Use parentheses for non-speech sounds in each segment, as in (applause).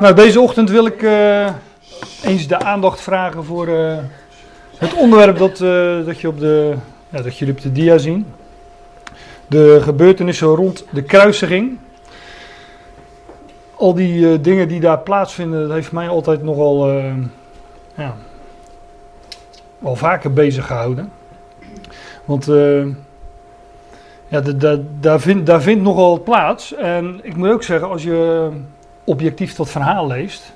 Nou, deze ochtend wil ik eh, eens de aandacht vragen voor eh, het onderwerp dat, eh, dat, je op de, ja, dat jullie op de dia zien. De gebeurtenissen rond de kruisiging. Al die dingen die daar plaatsvinden, dat heeft mij altijd nogal ja, wel vaker bezig gehouden. Want ja, daar, vindt, daar vindt nogal plaats. En ik moet ook zeggen, als je objectief dat verhaal leest,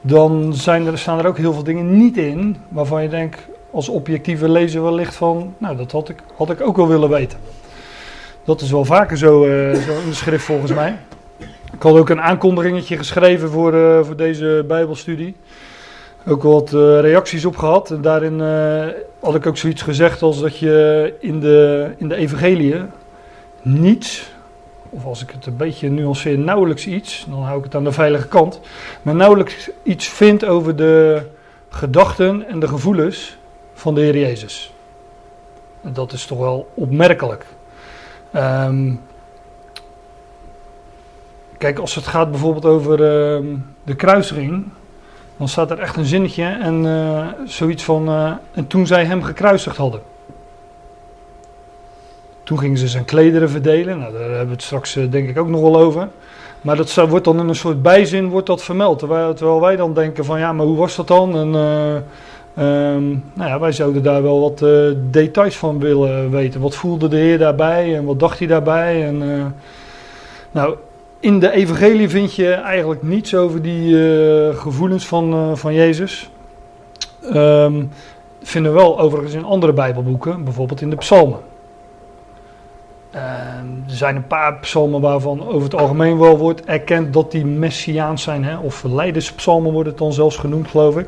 dan zijn er, staan er ook heel veel dingen niet in waarvan je denkt als objectieve lezer wellicht van, nou dat had ik, had ik ook wel willen weten. Dat is wel vaker zo, eh, zo in de schrift volgens mij. Ik had ook een aankondigingetje geschreven voor, eh, voor deze bijbelstudie. Ook wat eh, reacties op gehad. En daarin had ik ook zoiets gezegd als dat je in de, in de evangeliën niets of als ik het een beetje nuanceer, nauwelijks iets, dan hou ik het aan de veilige kant, maar nauwelijks iets vindt over de gedachten en de gevoelens van de Heer Jezus. En Dat is toch wel opmerkelijk. Ehm, kijk, als het gaat bijvoorbeeld over ehm, de kruisiging, dan staat er echt een zinnetje en eh, zoiets van, eh, en toen zij hem gekruisigd hadden. Toen gingen ze zijn klederen verdelen. Nou, daar hebben we het straks eh, denk ik ook nog wel over. Maar dat wordt dan in een soort bijzin wordt dat vermeld. Terwijl, wij dan denken van ja, maar hoe was dat dan? En eh, ehm, nou ja, wij zouden daar wel wat eh, details van willen weten. Wat voelde de Heer daarbij en wat dacht hij daarbij? En, nou, in de evangelie vind je eigenlijk niets over die gevoelens van, van Jezus. Ehm, vinden we wel overigens in andere bijbelboeken, bijvoorbeeld in de psalmen. Ehm, er zijn een paar psalmen waarvan over het algemeen wel wordt erkend dat die messiaans zijn. Hè? Of leiderspsalmen worden het dan zelfs genoemd, geloof ik.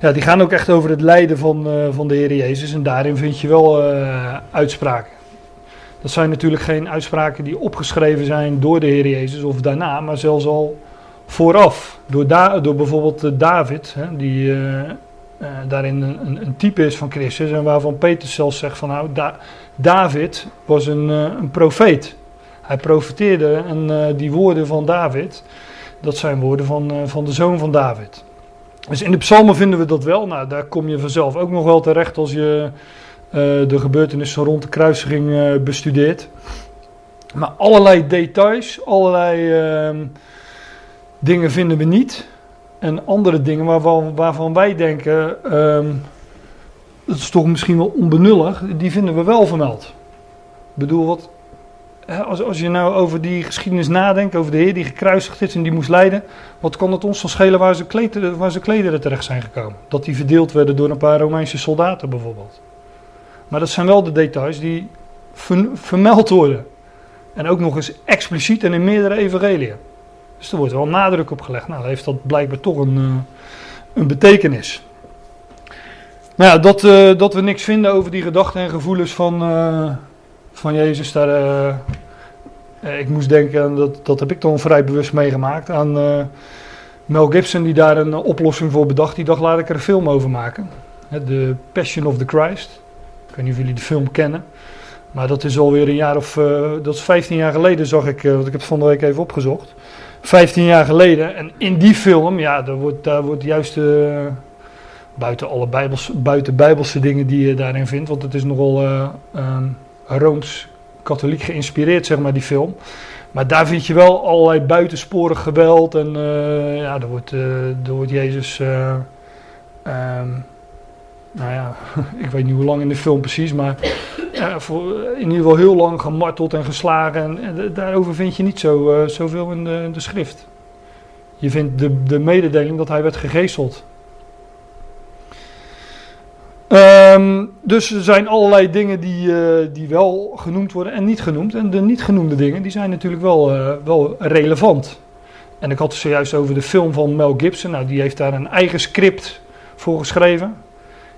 Ja, die gaan ook echt over het lijden van, eh, van de Heer Jezus. En daarin vind je wel eh, uitspraken. Dat zijn natuurlijk geen uitspraken die opgeschreven zijn door de Heer Jezus of daarna, maar zelfs al vooraf. Door, Da- door bijvoorbeeld eh, David, hè, die eh, daarin een, een, een type is van Christus. En waarvan Petrus zelfs zegt van nou, Da- David was een, eh, een profeet. Hij profeteerde en eh, die woorden van David, dat zijn woorden van, van de zoon van David. Dus in de psalmen vinden we dat wel. Nou, daar kom je vanzelf ook nog wel terecht als je de gebeurtenissen rond de kruisiging bestudeert. Maar allerlei details, allerlei ehm, dingen vinden we niet. En andere dingen waarvan, waarvan wij denken, ehm, dat is toch misschien wel onbenullig, die vinden we wel vermeld. Ik bedoel, wat, als, als je nou over die geschiedenis nadenkt, over de Heer die gekruisigd is en die moest lijden, wat kan het ons dan schelen waar zijn, klederen, waar zijn klederen terecht zijn gekomen? Dat die verdeeld werden door een paar Romeinse soldaten bijvoorbeeld. Maar dat zijn wel de details die ver- vermeld worden. En ook nog eens expliciet en in meerdere evangeliën. Dus er wordt wel nadruk op gelegd. Nou, dan heeft dat blijkbaar toch een, eh, een betekenis. Nou ja, dat, eh, dat we niks vinden over die gedachten en gevoelens van, eh, van Jezus, daar, ik moest denken, dat, dat heb ik dan vrij bewust meegemaakt, aan Mel Gibson die daar een oplossing voor bedacht. Die dacht, laat ik er een film over maken. The Passion of the Christ. Ik weet niet of jullie de film kennen. Maar dat is alweer een jaar of, dat is 15 jaar geleden zag ik, want ik heb het van de week even opgezocht. 15 jaar geleden. En in die film, ja, daar wordt, daar wordt juist, eh, buiten alle bijbels, buiten bijbelse dingen die je daarin vindt, want het is nogal eh, ehm, rooms-katholiek geïnspireerd, zeg maar, die film. Maar daar vind je wel allerlei buitensporig geweld en eh, ja, daar wordt, daar wordt Jezus, ehm, nou ja, (laughs) ik weet niet hoe lang in de film precies, maar voor, in ieder geval heel lang gemarteld en geslagen. En, en da- daarover vind je niet zo, eh, zoveel in de, de schrift. Je vindt de, de mededeling dat hij werd gegezeld. Ehm, dus er zijn allerlei dingen die, eh, die wel genoemd worden en niet genoemd. En de niet genoemde dingen die zijn natuurlijk wel, eh, wel relevant. En ik had het zojuist over de film van Mel Gibson. Nou, die heeft daar een eigen script voor geschreven.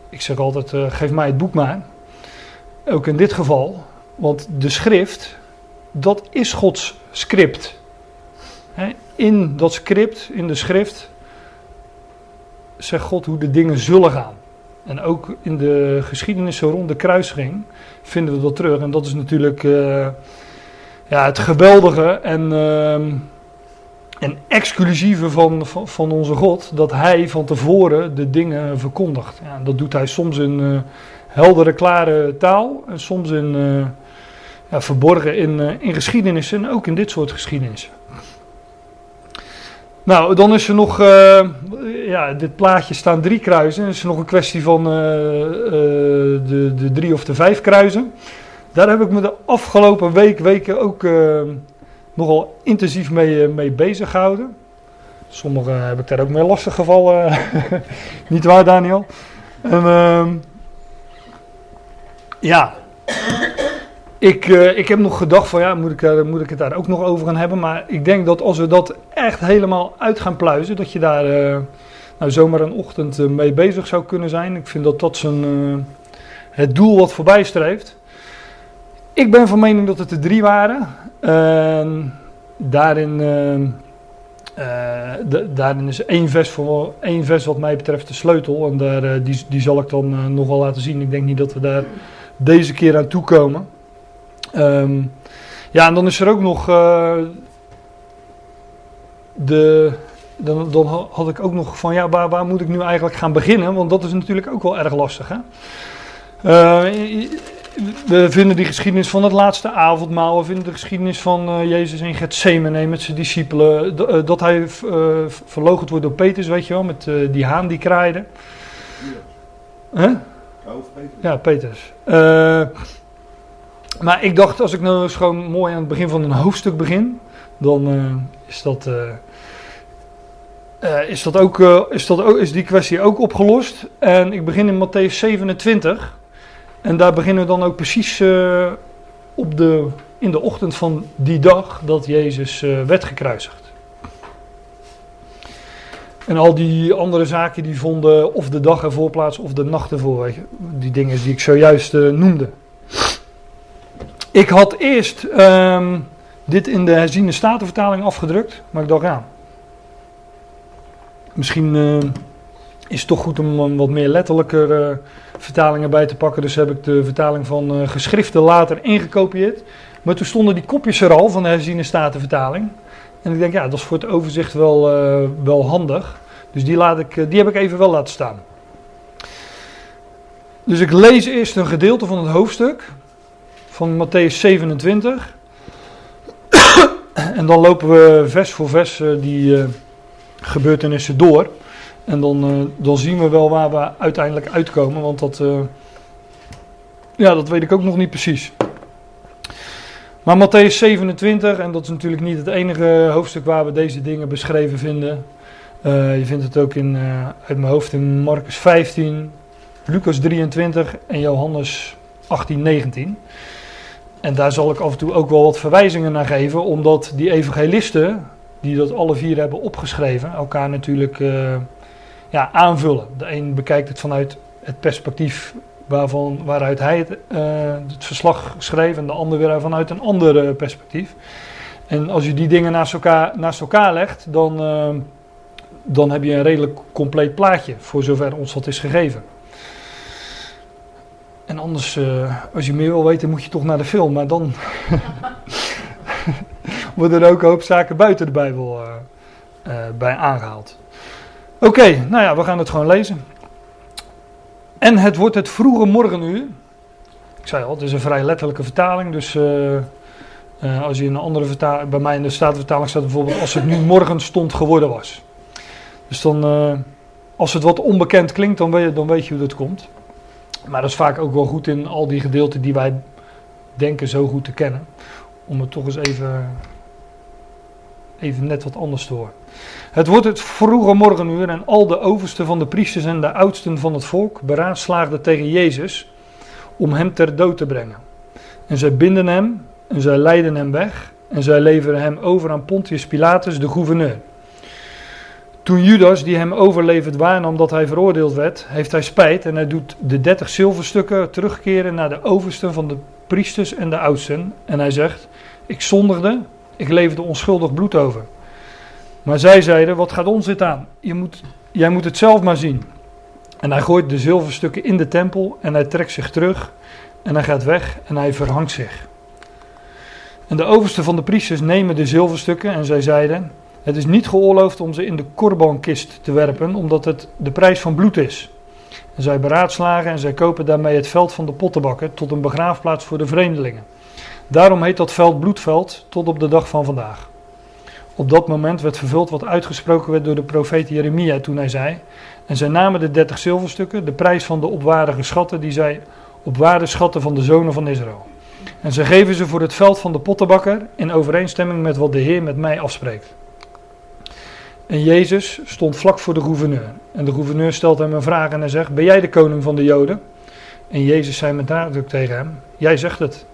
Ik zeg altijd, eh, geef mij het boek maar. Ook in dit geval. Want de schrift, dat is Gods script. In dat script, in de schrift, zegt God hoe de dingen zullen gaan. En ook in de geschiedenissen rond de kruising vinden we dat terug. En dat is natuurlijk eh, ja, het geweldige en ehm, en exclusieve van, van, onze God, dat hij van tevoren de dingen verkondigt. Ja, dat doet hij soms in uh, heldere, klare taal en soms in, uh, ja, verborgen in, uh, in geschiedenissen en ook in dit soort geschiedenissen. Nou, dan is er nog, ja, dit plaatje staan drie kruisen. is er nog een kwestie van de, de drie of de vijf kruisen. Daar heb ik me de afgelopen week, weken ook nogal intensief mee, eh, mee bezig gehouden. Sommigen heb ik daar ook mee lastig gevallen. (laughs) Niet waar, Daniel? En, uh, ja, ik, uh, ik heb nog gedacht van ja, moet ik, uh, moet ik het daar ook nog over gaan hebben. Maar ik denk dat als we dat echt helemaal uit gaan pluizen, dat je daar uh, nou, zomaar een ochtend mee bezig zou kunnen zijn. Ik vind dat dat zijn, het doel wat voorbij streeft. Ik ben van mening dat het er drie waren. Uh, daarin, uh, de, daarin is één vers, voor, één vers wat mij betreft de sleutel. En daar, uh, die, die zal ik dan uh, nog wel laten zien. Ik denk niet dat we daar deze keer aan toe komen. Um, ja, en dan is er ook nog de... Dan, dan, had ik ook nog van, ja, waar, waar, moet ik nu eigenlijk gaan beginnen? Want dat is natuurlijk ook wel erg lastig, hè? We vinden die geschiedenis van het laatste avondmaal. We vinden de geschiedenis van uh, Jezus in Gethsemane met zijn discipelen. Uh, dat hij uh, wordt door Petrus, weet je wel, met die haan die kraaide. Ja, huh? Petrus. Ja, Petrus. maar ik dacht, als ik nou eens gewoon mooi aan het begin van een hoofdstuk begin, dan is dat... is, dat ook, is, dat ook, is die kwestie ook opgelost? En ik begin in Matthäus 27. En daar beginnen we dan ook precies uh, op de, in de ochtend van die dag dat Jezus uh, werd gekruisigd. En al die andere zaken die vonden of de dag ervoor plaats of de nacht ervoor. Die dingen die ik zojuist uh, noemde. Ik had eerst um, dit in de herziende statenvertaling afgedrukt. Maar ik dacht ja, misschien is het toch goed om wat meer letterlijker vertalingen bij te pakken. Dus heb ik de vertaling van uh, geschriften later ingekopieerd. Maar toen stonden die kopjes er al van de herziene statenvertaling. En ik denk, ja, dat is voor het overzicht wel, uh, wel handig. Dus die, laat ik, uh, die heb ik even wel laten staan. Dus ik lees eerst een gedeelte van het hoofdstuk van Matthäus 27. (coughs) en dan lopen we vers voor vers die gebeurtenissen door. En dan, uh, dan zien we wel waar we uiteindelijk uitkomen, want dat, uh, ja, dat weet ik ook nog niet precies. Maar Matthäus 27, en dat is natuurlijk niet het enige hoofdstuk waar we deze dingen beschreven vinden. Uh, je vindt het ook in, uit mijn hoofd in Marcus 15, Lucas 23 en Johannes 18, 19. En daar zal ik af en toe ook wel wat verwijzingen naar geven, omdat die evangelisten, die dat alle vier hebben opgeschreven, elkaar natuurlijk ja, aanvullen. De een bekijkt het vanuit het perspectief waarvan, waaruit hij het, uh, het verslag schreef en de ander weer vanuit een ander uh, perspectief. En als je die dingen naast elkaar, naast elkaar legt, dan, uh, dan heb je een redelijk compleet plaatje voor zover ons dat is gegeven. En anders, als je meer wil weten, moet je toch naar de film. Maar dan (laughs) worden er ook een hoop zaken buiten de Bijbel bij aangehaald. Oké, nou ja, we gaan het gewoon lezen. En het wordt het vroege morgenuur. Ik zei al, het is een vrij letterlijke vertaling. Dus uh, uh, als je een andere vertaling, bij mij in de Statenvertaling staat bijvoorbeeld als het nu morgen stond geworden was. Dus dan, uh, als het wat onbekend klinkt, dan weet, dan weet je hoe dat komt. Maar dat is vaak ook wel goed in al die gedeelten die wij denken zo goed te kennen. Om het toch eens even, even net wat anders horen. Het wordt het vroege morgenuur en al de oversten van de priesters en de oudsten van het volk beraadslaagden tegen Jezus om hem ter dood te brengen. En zij binden hem en zij leiden hem weg en zij leveren hem over aan Pontius Pilatus, de gouverneur. Toen Judas, die hem overleverd waarnam dat hij veroordeeld werd, heeft hij spijt en hij doet de dertig zilverstukken terugkeren naar de oversten van de priesters en de oudsten. En hij zegt, ik zondigde, ik leverde onschuldig bloed over. Maar zij zeiden: Wat gaat ons dit aan? Je moet, jij moet het zelf maar zien. En hij gooit de zilverstukken in de tempel en hij trekt zich terug en hij gaat weg en hij verhangt zich. En de overste van de priesters nemen de zilverstukken en zij zeiden: Het is niet geoorloofd om ze in de korbankist te werpen, omdat het de prijs van bloed is. En zij beraadslagen en zij kopen daarmee het veld van de pottenbakker tot een begraafplaats voor de vreemdelingen. Daarom heet dat veld bloedveld tot op de dag van vandaag. Op dat moment werd vervuld wat uitgesproken werd door de profeet Jeremia toen hij zei: En zij namen de dertig zilverstukken, de prijs van de opwaardige schatten die zij op waarde schatten van de zonen van Israël. En zij geven ze voor het veld van de pottenbakker in overeenstemming met wat de Heer met mij afspreekt. En Jezus stond vlak voor de gouverneur. En de gouverneur stelt hem een vraag en hij zegt: Ben jij de koning van de Joden? En Jezus zei met nadruk tegen hem: Jij zegt het.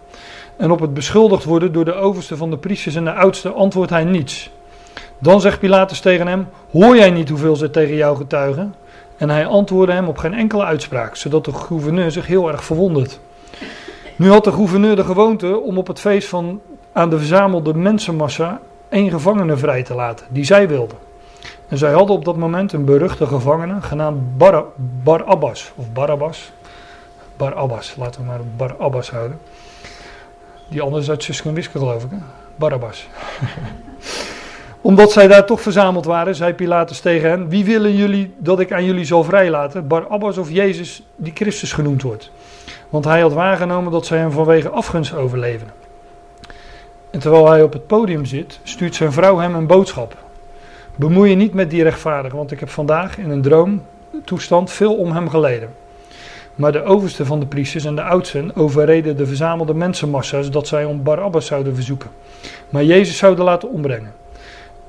En op het beschuldigd worden door de overste van de priesters en de oudste antwoordt hij niets. Dan zegt Pilatus tegen hem: Hoor jij niet hoeveel ze tegen jou getuigen? En hij antwoordde hem op geen enkele uitspraak, zodat de gouverneur zich heel erg verwondert. Nu had de gouverneur de gewoonte om op het feest van aan de verzamelde mensenmassa één gevangene vrij te laten, die zij wilden. En zij hadden op dat moment een beruchte gevangene genaamd Bar Barabbas, of Barabbas. Barabbas, laten we maar Barabbas houden. Die andere is uit Suske en geloof ik, hè? Barabbas. (laughs) Omdat zij daar toch verzameld waren, zei Pilatus tegen hen: Wie willen jullie dat ik aan jullie zal vrijlaten? Barabbas of Jezus, die Christus genoemd wordt? Want hij had waargenomen dat zij hem vanwege afgunst overleven. En terwijl hij op het podium zit, stuurt zijn vrouw hem een boodschap. Bemoei je niet met die rechtvaardige, want ik heb vandaag in een droomtoestand veel om hem geleden. Maar de overste van de priesters en de oudsten overreden de verzamelde mensenmassa's dat zij om Barabbas zouden verzoeken. Maar Jezus zouden laten ombrengen.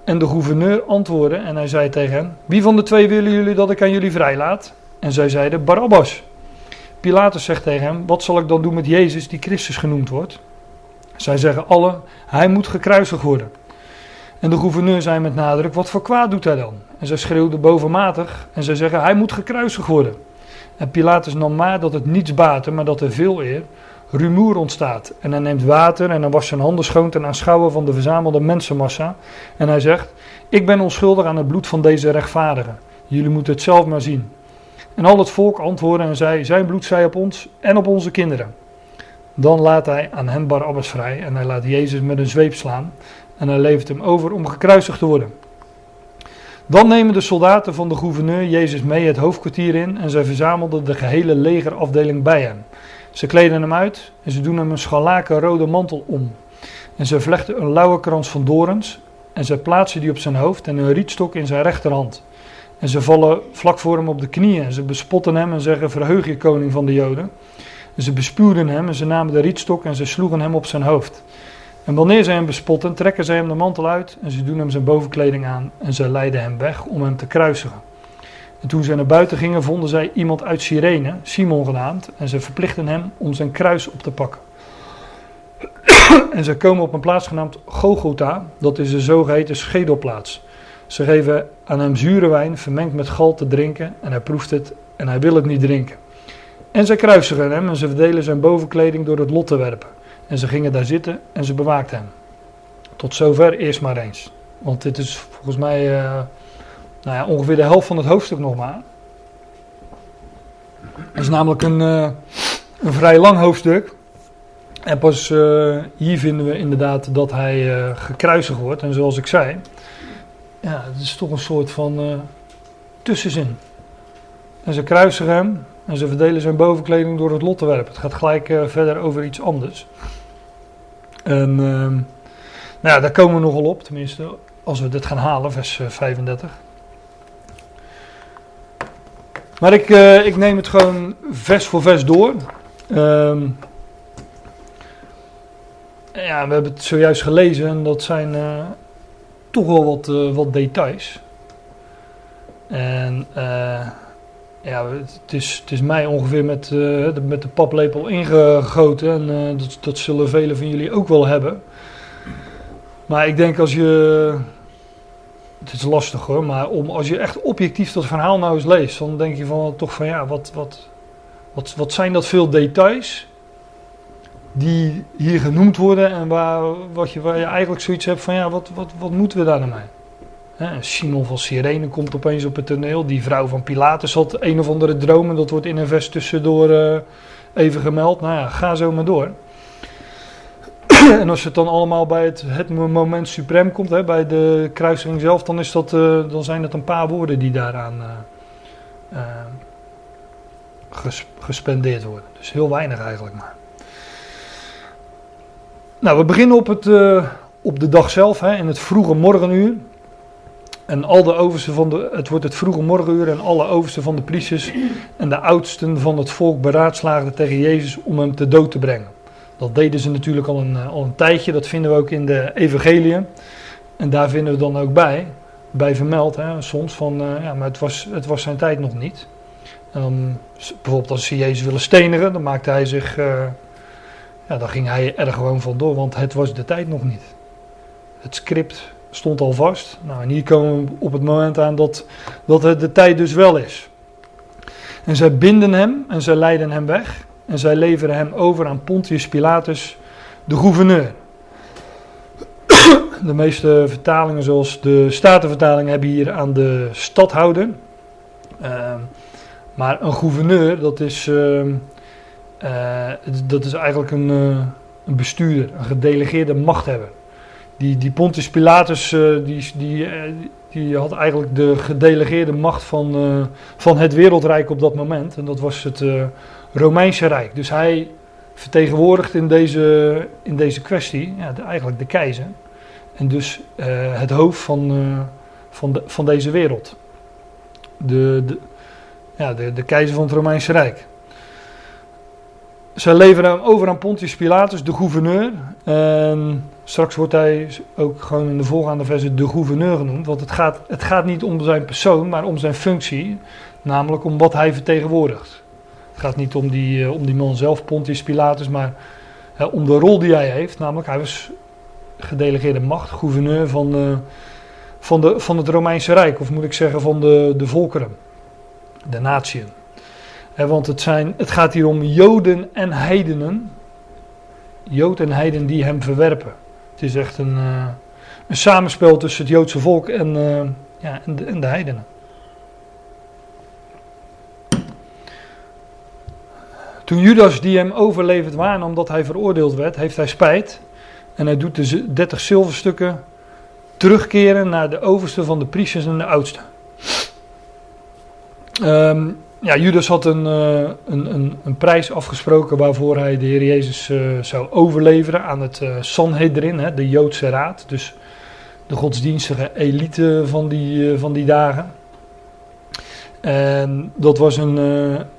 En de gouverneur antwoordde en hij zei tegen hen: Wie van de twee willen jullie dat ik aan jullie vrijlaat? En zij zeiden: Barabbas. Pilatus zegt tegen hem: Wat zal ik dan doen met Jezus, die Christus genoemd wordt? Zij zeggen alle: Hij moet gekruisigd worden. En de gouverneur zei met nadruk: Wat voor kwaad doet hij dan? En zij schreeuwden bovenmatig en zij zeggen: Hij moet gekruisigd worden. En Pilatus nam maar dat het niets baatte, maar dat er veel eer rumoer ontstaat. En hij neemt water en dan was zijn handen schoon ten aanschouwen van de verzamelde mensenmassa. En hij zegt: Ik ben onschuldig aan het bloed van deze rechtvaardigen. Jullie moeten het zelf maar zien. En al het volk antwoordde en zei: Zijn bloed zij op ons en op onze kinderen. Dan laat hij aan hen Barabbas vrij en hij laat Jezus met een zweep slaan. En hij levert hem over om gekruisigd te worden. Dan nemen de soldaten van de gouverneur Jezus mee het hoofdkwartier in en zij verzamelden de gehele legerafdeling bij hem. Ze kleden hem uit en ze doen hem een scharlaken rode mantel om. En ze vlechten een lauwe krans van dorens en ze plaatsen die op zijn hoofd en een rietstok in zijn rechterhand. En ze vallen vlak voor hem op de knieën en ze bespotten hem en zeggen: Verheug je, koning van de Joden. En ze bespuwden hem en ze namen de rietstok en ze sloegen hem op zijn hoofd. En wanneer zij hem bespotten, trekken zij hem de mantel uit en ze doen hem zijn bovenkleding aan en ze leiden hem weg om hem te kruisigen. En toen zij naar buiten gingen, vonden zij iemand uit Cyrene, Simon genaamd, en ze verplichten hem om zijn kruis op te pakken. en ze komen op een plaats genaamd Gogota, dat is de zogeheten schedelplaats. Ze geven aan hem zure wijn, vermengd met gal te drinken, en hij proeft het en hij wil het niet drinken. En zij kruisigen hem en ze verdelen zijn bovenkleding door het lot te werpen. En ze gingen daar zitten en ze bewaakten hem. Tot zover eerst maar eens. Want dit is volgens mij uh, nou ja, ongeveer de helft van het hoofdstuk nog maar. Het is namelijk een, uh, een vrij lang hoofdstuk. En pas uh, hier vinden we inderdaad dat hij gekruisigd wordt. En zoals ik zei, ja, het is toch een soort van tussenzin. En ze kruisigen hem en ze verdelen zijn bovenkleding door het lot te werpen. Het gaat gelijk verder over iets anders. En uh, nou ja, daar komen we nogal op, tenminste, als we dit gaan halen, vers 35. Eh, maar ik, uh, ik neem het gewoon vers voor vers door. Um, ja, we hebben het zojuist gelezen en dat zijn toch wel wat, wat details. En ja, het is, het is mij ongeveer met, uh, de, met de paplepel ingegoten. En uh, dat, dat zullen velen van jullie ook wel hebben. Maar ik denk als je. Het is lastig hoor, maar om, als je echt objectief dat verhaal nou eens leest, dan denk je van toch van ja, wat, wat, wat, wat zijn dat veel details die hier genoemd worden en waar, wat je, waar je eigenlijk zoiets hebt van ja, wat, wat, wat moeten we daar nou mee? Simon van Sirene komt opeens op het toneel. Die vrouw van Pilatus had een of andere droom. En dat wordt in een vers tussendoor uh, even gemeld. Nou ja, ga zo maar door. (clears throat) en als het dan allemaal bij het, het moment suprem komt, hè, bij de kruising zelf, dan, is dat, uh, dan zijn het een paar woorden die daaraan uh, ges, gespendeerd worden. Dus heel weinig eigenlijk maar. Nou, we beginnen op, het, op de dag zelf, hè, in het vroege morgenuur. En al de oversten van de, het wordt het vroege morgenuur en alle oversten van de priesters en de oudsten van het volk beraadslaagden tegen Jezus om hem te dood te brengen. Dat deden ze natuurlijk al een, al een tijdje, dat vinden we ook in de evangeliën. En daar vinden we dan ook bij, bij vermeld, hè, soms van, uh, ja, maar het was, het was zijn tijd nog niet. Dan, bijvoorbeeld als ze Jezus willen stenigen, dan maakte hij zich, uh, ja, dan ging hij er gewoon vandoor, want het was de tijd nog niet. Het script stond al vast. Nou, en hier komen we op het moment aan dat, dat het de tijd dus wel is. En zij binden hem en zij leiden hem weg. En zij leveren hem over aan Pontius Pilatus, de gouverneur. De meeste vertalingen, zoals de Statenvertaling, hebben hier aan de stadhouder. Uh, maar een gouverneur, dat is, uh, uh, dat is eigenlijk een, een bestuurder, een gedelegeerde machthebber die, die Pontius Pilatus uh, die, die, uh, die had eigenlijk de gedelegeerde macht van, uh, van het wereldrijk op dat moment. En dat was het Romeinse Rijk. Dus hij vertegenwoordigt in deze, in deze kwestie ja, eigenlijk de keizer. En dus het hoofd van, van, de, van deze wereld. De, de, ja, de, de keizer van het Romeinse Rijk. Zij leveren hem over aan Pontius Pilatus, de gouverneur. Straks wordt hij ook gewoon in de volgende versen de gouverneur genoemd. Want het gaat, het gaat niet om zijn persoon, maar om zijn functie. Namelijk om wat hij vertegenwoordigt. Het gaat niet om die, uh, om die man zelf, Pontius Pilatus, maar uh, om de rol die hij heeft. Namelijk, hij was gedelegeerde macht, gouverneur van, uh, van, de, van het Romeinse Rijk. Of moet ik zeggen, van de, de volkeren, de natieën want het, zijn, het gaat hier om Joden en heidenen. Jood en heiden die hem verwerpen. Het is echt een, uh, een samenspel tussen het Joodse volk en, uh, ja, en, de, en de heidenen. Toen Judas die hem overleverd waren omdat hij veroordeeld werd, heeft hij spijt. En hij doet de 30 zilverstukken terugkeren naar de overste van de priesters en de oudsten. Um, ja, Judas had een, uh, een, een, een, prijs afgesproken waarvoor hij de Heer Jezus uh, zou overleveren aan het uh, Sanhedrin, hè, de Joodse raad. Dus de godsdienstige elite van die, van die dagen. En dat was een,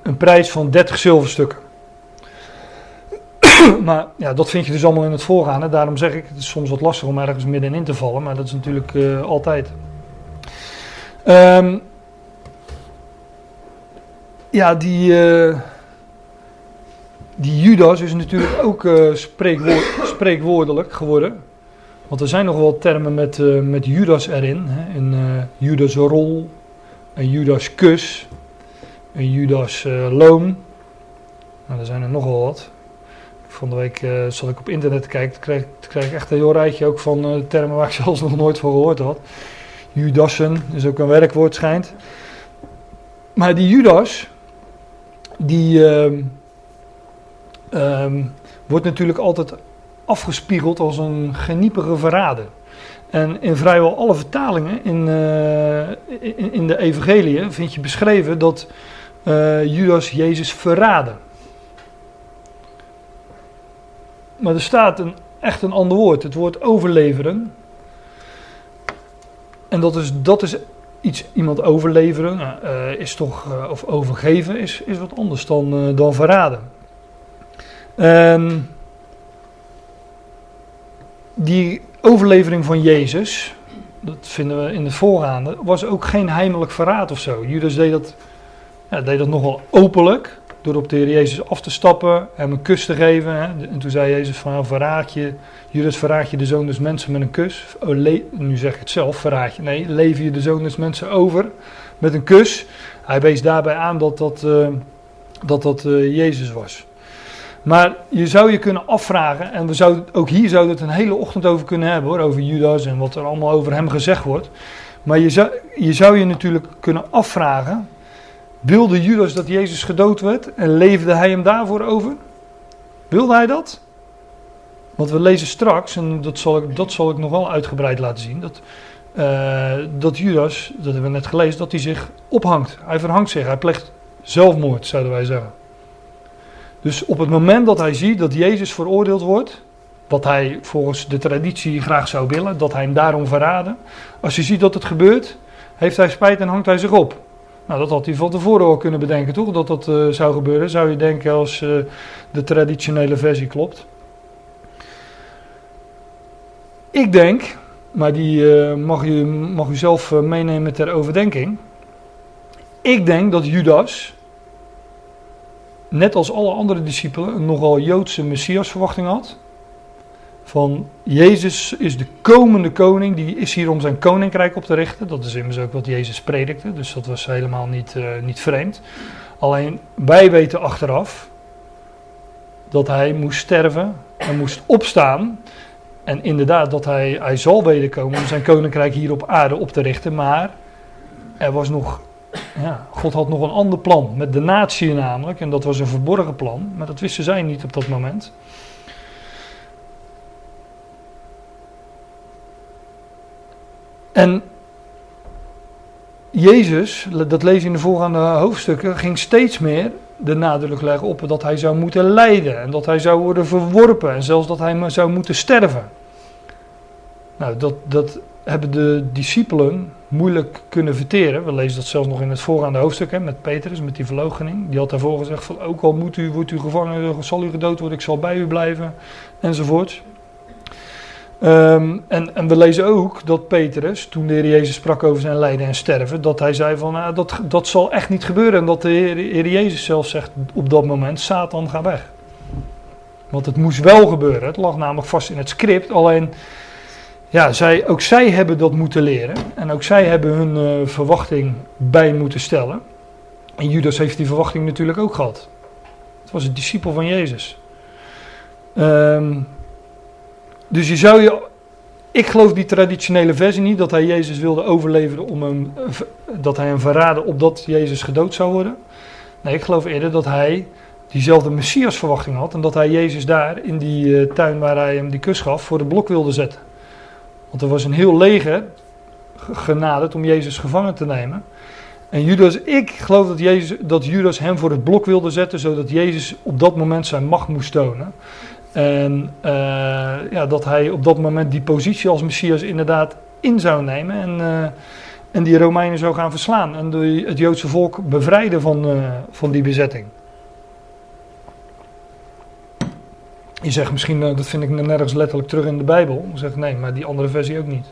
een prijs van 30 zilverstukken. (clears throat) maar ja, dat vind je dus allemaal in het voorgaande. Daarom zeg ik, het is soms wat lastig om ergens middenin te vallen, maar dat is natuurlijk altijd. Um, ja, die, uh, die Judas is natuurlijk ook uh, spreekwoord, spreekwoordelijk geworden. Want er zijn nog wel termen met, uh, met Judas erin. Hè? Een Judas rol, een Judas kus, een Judas loon. Nou, er zijn er nogal wat. Van de week zat ik op internet kijken, kreeg, kreeg ik echt een heel rijtje ook van termen waar ik (laughs) zelfs nog nooit van gehoord had. Judassen is ook een werkwoord schijnt. Maar die Judas, die uh, wordt natuurlijk altijd afgespiegeld als een geniepige verrader. En in vrijwel alle vertalingen in, uh, in, in, de Evangelie vind je beschreven dat uh, Judas Jezus verraadde. Maar er staat een, echt een ander woord, het woord overleveren. En dat is, dat is iets iemand overleveren uh, is toch, uh, of overgeven is, is wat anders dan, uh, dan verraden. Um, die overlevering van Jezus, dat vinden we in het voorgaande, was ook geen heimelijk verraad of zo. Judas deed dat, ja, deed dat nogal openlijk door op de Heer Jezus af te stappen, hem een kus te geven. En toen zei Jezus van, nou, verraad je, Judas verraad je de zoon des mensen met een kus. Oh, nu zeg ik het zelf, verraad je. Nee, lever je de zoon des mensen over met een kus. Hij wees daarbij aan dat dat, uh, dat, dat uh, Jezus was. Maar je zou je kunnen afvragen, en we zouden, ook hier zouden we het een hele ochtend over kunnen hebben hoor, over Judas en wat er allemaal over hem gezegd wordt. Maar je zou je, zou je natuurlijk kunnen afvragen, Wilde Judas dat Jezus gedood werd en leefde hij hem daarvoor over? Wilde hij dat? Want we lezen straks, en dat zal ik, dat zal ik nog wel uitgebreid laten zien, dat, uh, dat Judas, dat hebben we net gelezen, dat hij zich ophangt. Hij verhangt zich, hij pleegt zelfmoord, zouden wij zeggen. Dus op het moment dat hij ziet dat Jezus veroordeeld wordt, wat hij volgens de traditie graag zou willen, dat hij hem daarom verraden. Als je ziet dat het gebeurt, heeft hij spijt en hangt hij zich op. Nou, dat had hij van tevoren al kunnen bedenken, toch? Dat dat uh, zou gebeuren, zou je denken als uh, de traditionele versie klopt. Ik denk, maar die uh, mag, u, mag u zelf meenemen ter overdenking. Ik denk dat Judas, net als alle andere discipelen, een nogal Joodse messiasverwachting had van Jezus is de komende koning, die is hier om zijn koninkrijk op te richten. Dat is immers ook wat Jezus predikte, dus dat was helemaal niet, uh, niet vreemd. Alleen wij weten achteraf dat hij moest sterven en moest opstaan. En inderdaad, dat hij, hij zal wederkomen om zijn koninkrijk hier op aarde op te richten. Maar er was nog, ja, God had nog een ander plan. Met de natie namelijk. En dat was een verborgen plan. Maar dat wisten zij niet op dat moment. En Jezus, dat lees je in de voorgaande hoofdstukken, ging steeds meer de nadruk leggen op dat hij zou moeten lijden en dat hij zou worden verworpen en zelfs dat hij zou moeten sterven. Nou, dat, dat hebben de discipelen moeilijk kunnen verteren. We lezen dat zelfs nog in het voorgaande hoofdstuk hè, met Petrus, met die verloochening. Die had daarvoor gezegd ook al moet u, wordt u gevangen, zal u gedood worden, ik zal bij u blijven enzovoort. Um, en, en, we lezen ook dat Petrus, toen de Heer Jezus sprak over zijn lijden en sterven, dat hij zei van nou, dat, dat zal echt niet gebeuren. En dat de Heer, Jezus zelf zegt op dat moment, Satan ga weg. Want het moest wel gebeuren, het lag namelijk vast in het script, alleen ja, zij, ook zij hebben dat moeten leren. En ook zij hebben hun uh, verwachting bij moeten stellen. En Judas heeft die verwachting natuurlijk ook gehad. Het was een discipel van Jezus. Um, dus je zou je. Ik geloof die traditionele versie niet dat hij Jezus wilde overleveren om hem. dat hij hem verraden opdat Jezus gedood zou worden. Nee, ik geloof eerder dat hij diezelfde Messias-verwachting had. En dat hij Jezus daar in die uh, tuin waar hij hem die kus gaf voor de blok wilde zetten. Want er was een heel leger genaderd om Jezus gevangen te nemen. En Judas, ik geloof dat, Jezus, dat Judas hem voor het blok wilde zetten, zodat Jezus op dat moment zijn macht moest tonen. En uh, ja, dat hij op dat moment die positie als Messias inderdaad in zou nemen en, uh, en die Romeinen zou gaan verslaan en de, het Joodse volk bevrijden van, uh, van die bezetting. Je zegt misschien, dat vind ik nergens letterlijk terug in de Bijbel. Dan zeg ik nee, maar die andere versie ook niet.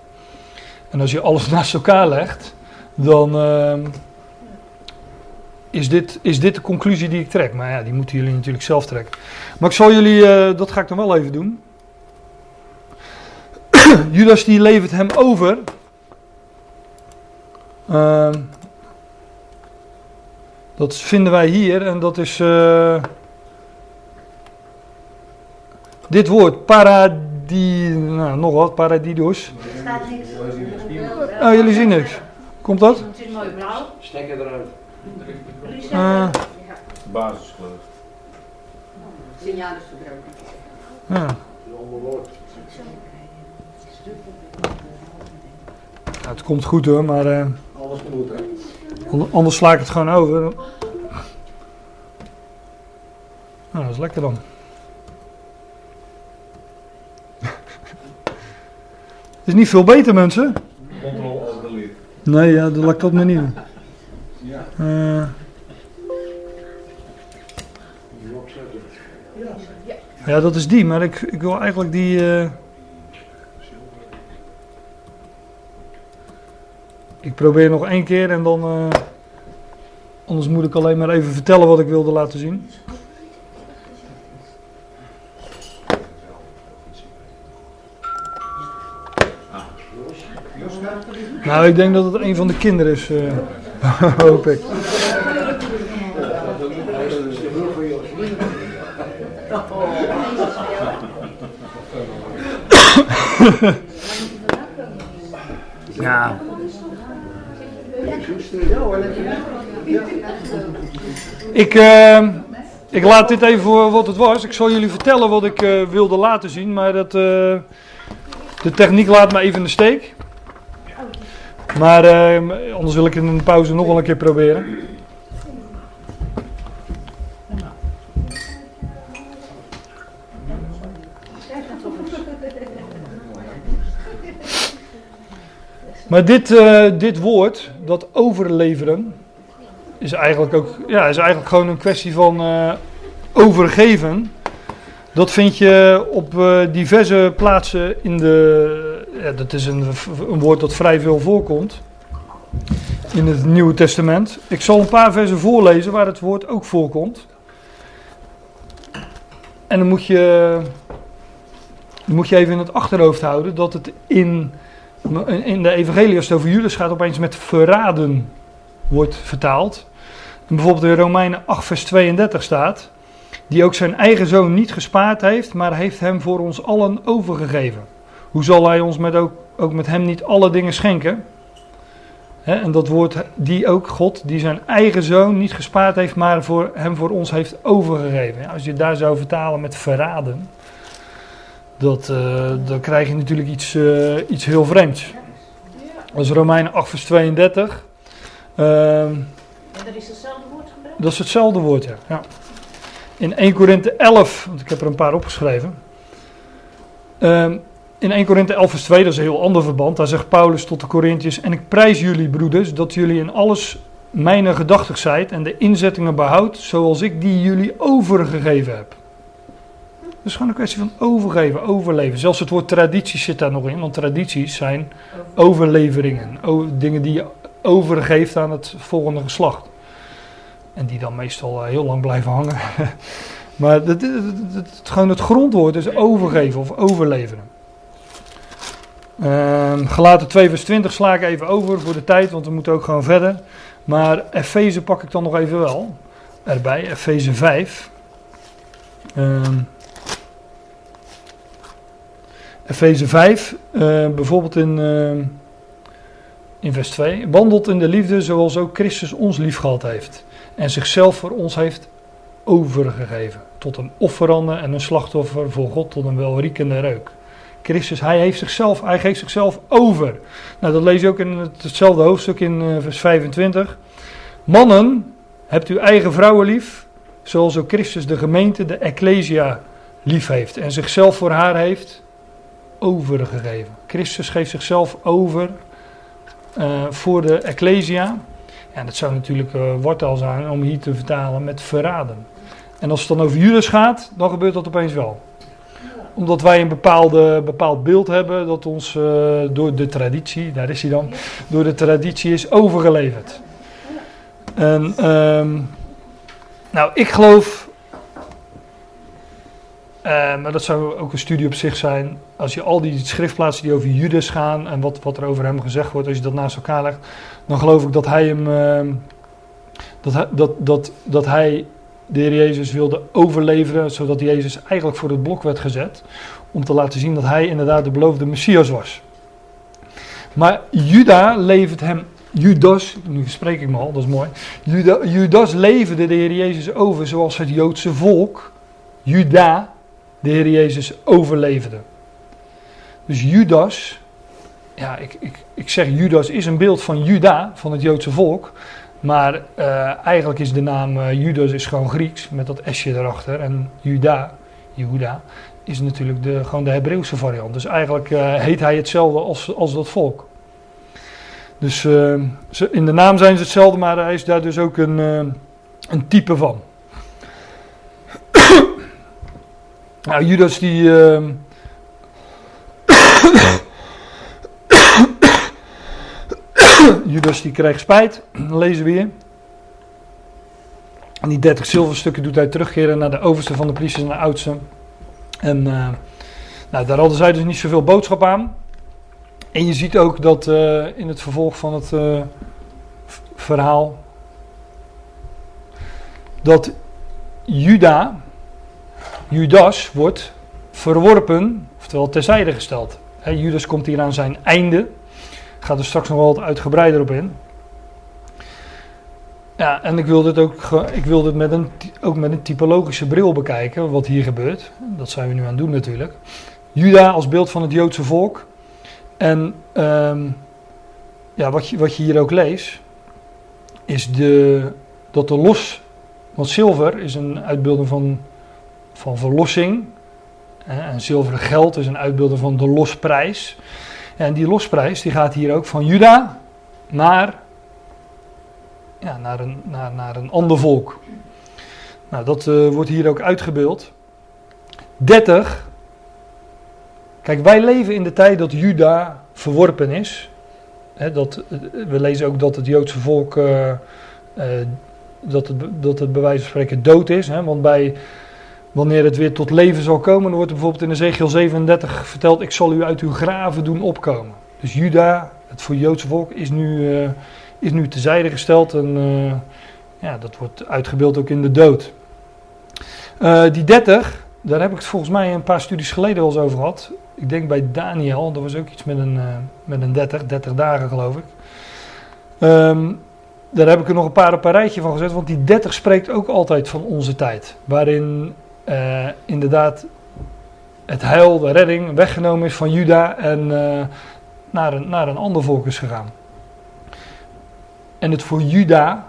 En als je alles (laughs) naast elkaar legt, dan is dit, is dit de conclusie die ik trek? Maar ja, die moeten jullie natuurlijk zelf trekken. Maar ik zal jullie, uh, dat ga ik dan wel even doen. (clears throat) Judas die levert hem over. Uh, dat vinden wij hier en dat is uh, dit woord, paradie, nou nog wat, paradidos. Er staat niks. Oh, jullie zien niks. Komt dat? Het is mooi blauw. Stekker eruit. Uh, Basisgeloof. Signalisverbruik. Ja. Ja, het komt goed hoor, maar. Uh, Alles goed hè? Anders sla ik het gewoon over. Nou, dat is lekker dan. (laughs) Het is niet veel beter, mensen. Control alt delete. Nee, ja, dat laat ik dat maar niet doen. Uh, ja, dat is die, maar ik, ik wil eigenlijk die. Uh, ik probeer nog één keer en dan. Uh, anders moet ik alleen maar even vertellen wat ik wilde laten zien. Nou, ik denk dat het een van de kinderen is. Uh. (laughs) Hoop ik. Ja. Ik, uh, Ik laat dit even voor wat het was. Ik zal jullie vertellen wat ik uh, wilde laten zien, maar dat, uh, de techniek laat me even in de steek. Maar uh, anders wil ik in een pauze nog wel een keer proberen. Maar dit, uh, dit woord, dat overleveren, is eigenlijk ook, ja, is eigenlijk gewoon een kwestie van uh, overgeven. Dat vind je op uh, diverse plaatsen in de. Ja, dat is een, een, woord dat vrij veel voorkomt. In het Nieuwe Testament. Ik zal een paar versen voorlezen waar het woord ook voorkomt. En dan moet je. Dan moet je even in het achterhoofd houden dat het in in de evangelie, als het over Judas gaat, opeens met verraden wordt vertaald. Bijvoorbeeld in Romeinen 8, vers 32 staat, die ook zijn eigen zoon niet gespaard heeft, maar heeft hem voor ons allen overgegeven. Hoe zal hij ons met ook, ook met hem niet alle dingen schenken? en dat woord, die ook God, die zijn eigen zoon niet gespaard heeft, maar voor hem voor ons heeft overgegeven. als je daar zou vertalen met verraden, dat, uh, dan krijg je natuurlijk iets, uh, iets heel vreemds. Dat is Romeinen 8 vers 32. Uh, en dat is hetzelfde woord gebruikt? Dat is hetzelfde woord, ja. ja. In 1 Korinthe 11, want ik heb er een paar opgeschreven. Ehm, in 1 Korinthe 11 vers 2, dat is een heel ander verband. Daar zegt Paulus tot de Corinthiërs: En ik prijs jullie, broeders, dat jullie in alles mijn gedachtig zijt en de inzettingen behoudt, zoals ik die jullie overgegeven heb. Is gewoon een kwestie van overgeven, overleven. Zelfs het woord traditie zit daar nog in, want tradities zijn overleveringen. dingen die je overgeeft aan het volgende geslacht. En die dan meestal eh, heel lang blijven hangen. (laughs) maar het, het, gewoon het grondwoord is overgeven of overleveren. Uh, Gelaten 2 vers 20 sla ik even over voor de tijd, want we moeten ook gewoon verder. Maar Efeze pak ik dan nog even wel erbij, Efeze 5. Uh, Efeze 5, uh, bijvoorbeeld in, uh, in vers 2. Wandelt in de liefde zoals ook Christus ons lief gehad heeft. En zichzelf voor ons heeft overgegeven. Tot een offerande en een slachtoffer voor God tot een welriekende reuk. Christus, hij heeft zichzelf, hij geeft zichzelf over. Nou, dat lees je ook in hetzelfde hoofdstuk in uh, vers 25. Mannen, hebt uw eigen vrouwen lief, zoals ook Christus de gemeente, de ecclesia, lief heeft. En zichzelf voor haar heeft overgegeven. Christus geeft zichzelf over uh, voor de Ecclesia. En dat zou natuurlijk uh, wortel zijn om hier te vertalen met verraden. En als het dan over Judas gaat, dan gebeurt dat opeens wel. Omdat wij een bepaalde, bepaald beeld hebben dat ons uh, door de traditie, daar is hij dan, door de traditie is overgeleverd. En um, nou, ik geloof uh, maar dat zou ook een studie op zich zijn. Als je al die schriftplaatsen die over Judas gaan en wat, wat er over hem gezegd wordt, als je dat naast elkaar legt, dan geloof ik dat hij hem. Uh, dat, dat, dat, dat hij de Heer Jezus wilde overleveren, zodat Jezus eigenlijk voor het blok werd gezet. Om te laten zien dat hij inderdaad de beloofde Messias was. Maar Juda levert hem Judas, nu spreek ik me al, dat is mooi. Juda, Judas leverde de Heer Jezus over zoals het Joodse volk, Juda, de Heer Jezus overleefde. Dus Judas, ja, ik, ik, ik zeg Judas is een beeld van Juda, van het Joodse volk. Maar uh, eigenlijk is de naam uh, Judas is gewoon Grieks, met dat S'je erachter. En Juda, Juda, is natuurlijk de, gewoon de Hebreeuwse variant. Dus eigenlijk uh, heet hij hetzelfde als, als dat volk. Dus in de naam zijn ze hetzelfde, maar hij is daar dus ook een, een type van. Nou, Judas die. Uh, (coughs) Judas die krijgt spijt, (coughs) lezen we hier. En die 30 zilverstukken doet hij terugkeren naar de overste van de priesters en de oudste. En uh, nou, daar hadden zij dus niet zoveel boodschap aan. En je ziet ook dat uh, in het vervolg van het uh, verhaal. dat Juda, Judas wordt verworpen, oftewel terzijde gesteld. Judas komt hier aan zijn einde. Gaat er straks nog wel wat uitgebreider op in. Ja, en ik wil dit ook, ik wil dit met een, ook met een typologische bril bekijken, wat hier gebeurt. Dat zijn we nu aan het doen natuurlijk. Juda als beeld van het Joodse volk. En ehm, ja, wat, je, wat je hier ook leest, is de, dat de los, want zilver is een uitbeelding van, van verlossing. En zilveren geld is een uitbeelding van de losprijs. En die losprijs die gaat hier ook van Juda naar, ja, naar, een, naar, naar een ander volk. Nou, dat uh, wordt hier ook uitgebeeld. 30. Kijk, wij leven in de tijd dat Juda verworpen is. dat, we lezen ook dat het Joodse volk, uh, dat, het, dat het bij wijze van spreken dood is. Hè, want bij, wanneer het weer tot leven zal komen, dan wordt er bijvoorbeeld in Ezekiel 37 verteld, ik zal u uit uw graven doen opkomen. Dus Juda, het voor Joodse volk, is nu, uh, is nu tezijde gesteld en ja, dat wordt uitgebeeld ook in de dood. die 30, daar heb ik het volgens mij een paar studies geleden wel eens over gehad ik denk bij Daniel, dat was ook iets met een, met een 30, 30 dagen geloof ik. Um, daar heb ik er nog een paar op een rijtje van gezet, want die 30 spreekt ook altijd van onze tijd. Waarin uh, inderdaad het heil, de redding weggenomen is van Juda en uh, naar, een, naar een ander volk is gegaan. En het voor Juda,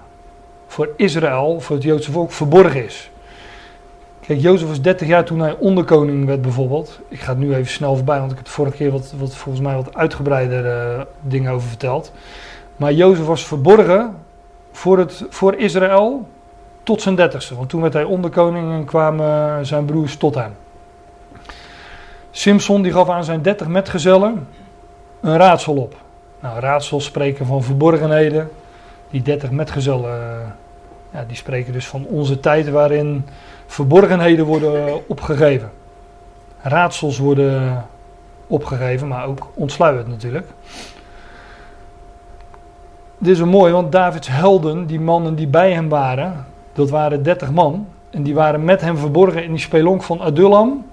voor Israël, voor het Joodse volk verborgen is. Kijk, Jozef was 30 jaar toen hij onderkoning werd bijvoorbeeld. Ik ga het nu even snel voorbij, want ik heb het vorige keer wat, wat volgens mij wat uitgebreider uh, dingen over verteld. Maar Jozef was verborgen voor, het, voor Israël tot zijn dertigste. Want toen werd hij onderkoning en kwamen zijn broers tot hem. Simson die gaf aan zijn dertig metgezellen een raadsel op. Nou, raadsels spreken van verborgenheden. Die dertig metgezellen, uh, ja, die spreken dus van onze tijd waarin verborgenheden worden opgegeven. Raadsels worden opgegeven, maar ook ontsluierd natuurlijk. Dit is mooi, want Davids helden, die mannen die bij hem waren, dat waren 30 man. En die waren met hem verborgen in die spelonk van Adullam,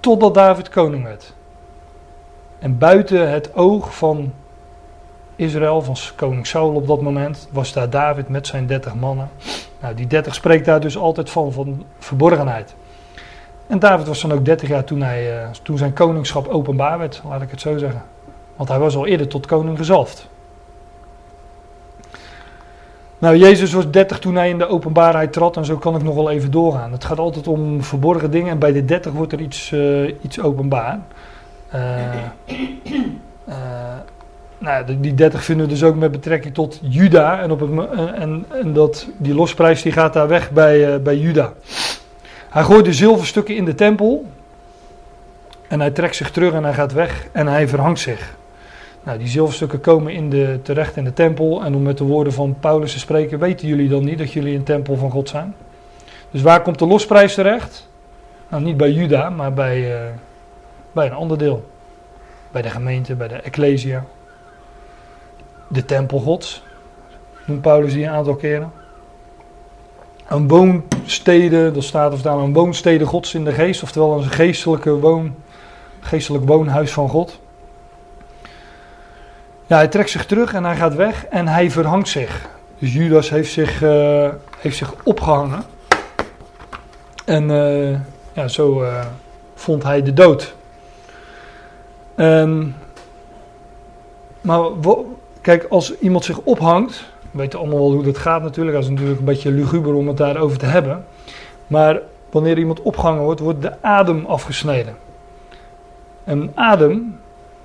totdat David koning werd. En buiten het oog van Israël, van koning Saul op dat moment, was daar David met zijn 30 mannen. Nou, die 30 spreekt daar dus altijd van, van verborgenheid. En David was dan ook 30 jaar toen, hij, uh, toen zijn koningschap openbaar werd, laat ik het zo zeggen. Want hij was al eerder tot koning gezalfd. Nou, Jezus was 30 toen hij in de openbaarheid trad en zo kan ik nog wel even doorgaan. Het gaat altijd om verborgen dingen en bij de 30 wordt er iets, uh, iets openbaar. Uh, nou, die 30 vinden we dus ook met betrekking tot Juda. En, op het, en, en dat, die losprijs die gaat daar weg bij, bij Juda. Hij gooit de zilverstukken in de tempel. En hij trekt zich terug en hij gaat weg en hij verhangt zich. Nou, die zilverstukken komen in de, terecht in de tempel. En om met de woorden van Paulus te spreken, weten jullie dan niet dat jullie een tempel van God zijn? Dus waar komt de losprijs terecht? Nou, niet bij Juda, maar bij, uh, bij een ander deel. Bij de gemeente, bij de Ecclesia de tempel gods, noemt Paulus die een aantal keren. Een woonstede, dat staat of daar een woonstede gods in de geest, oftewel een geestelijke woon, geestelijk woonhuis van God. Ja, hij trekt zich terug en hij gaat weg en hij verhangt zich. Dus Judas heeft zich, uh, heeft zich opgehangen. En uh, ja, zo uh, vond hij de dood. Um, maar Kijk, als iemand zich ophangt, we weten allemaal wel hoe dat gaat natuurlijk. Dat is natuurlijk een beetje luguber om het daarover te hebben. Maar wanneer iemand opgehangen wordt, wordt de adem afgesneden. En adem,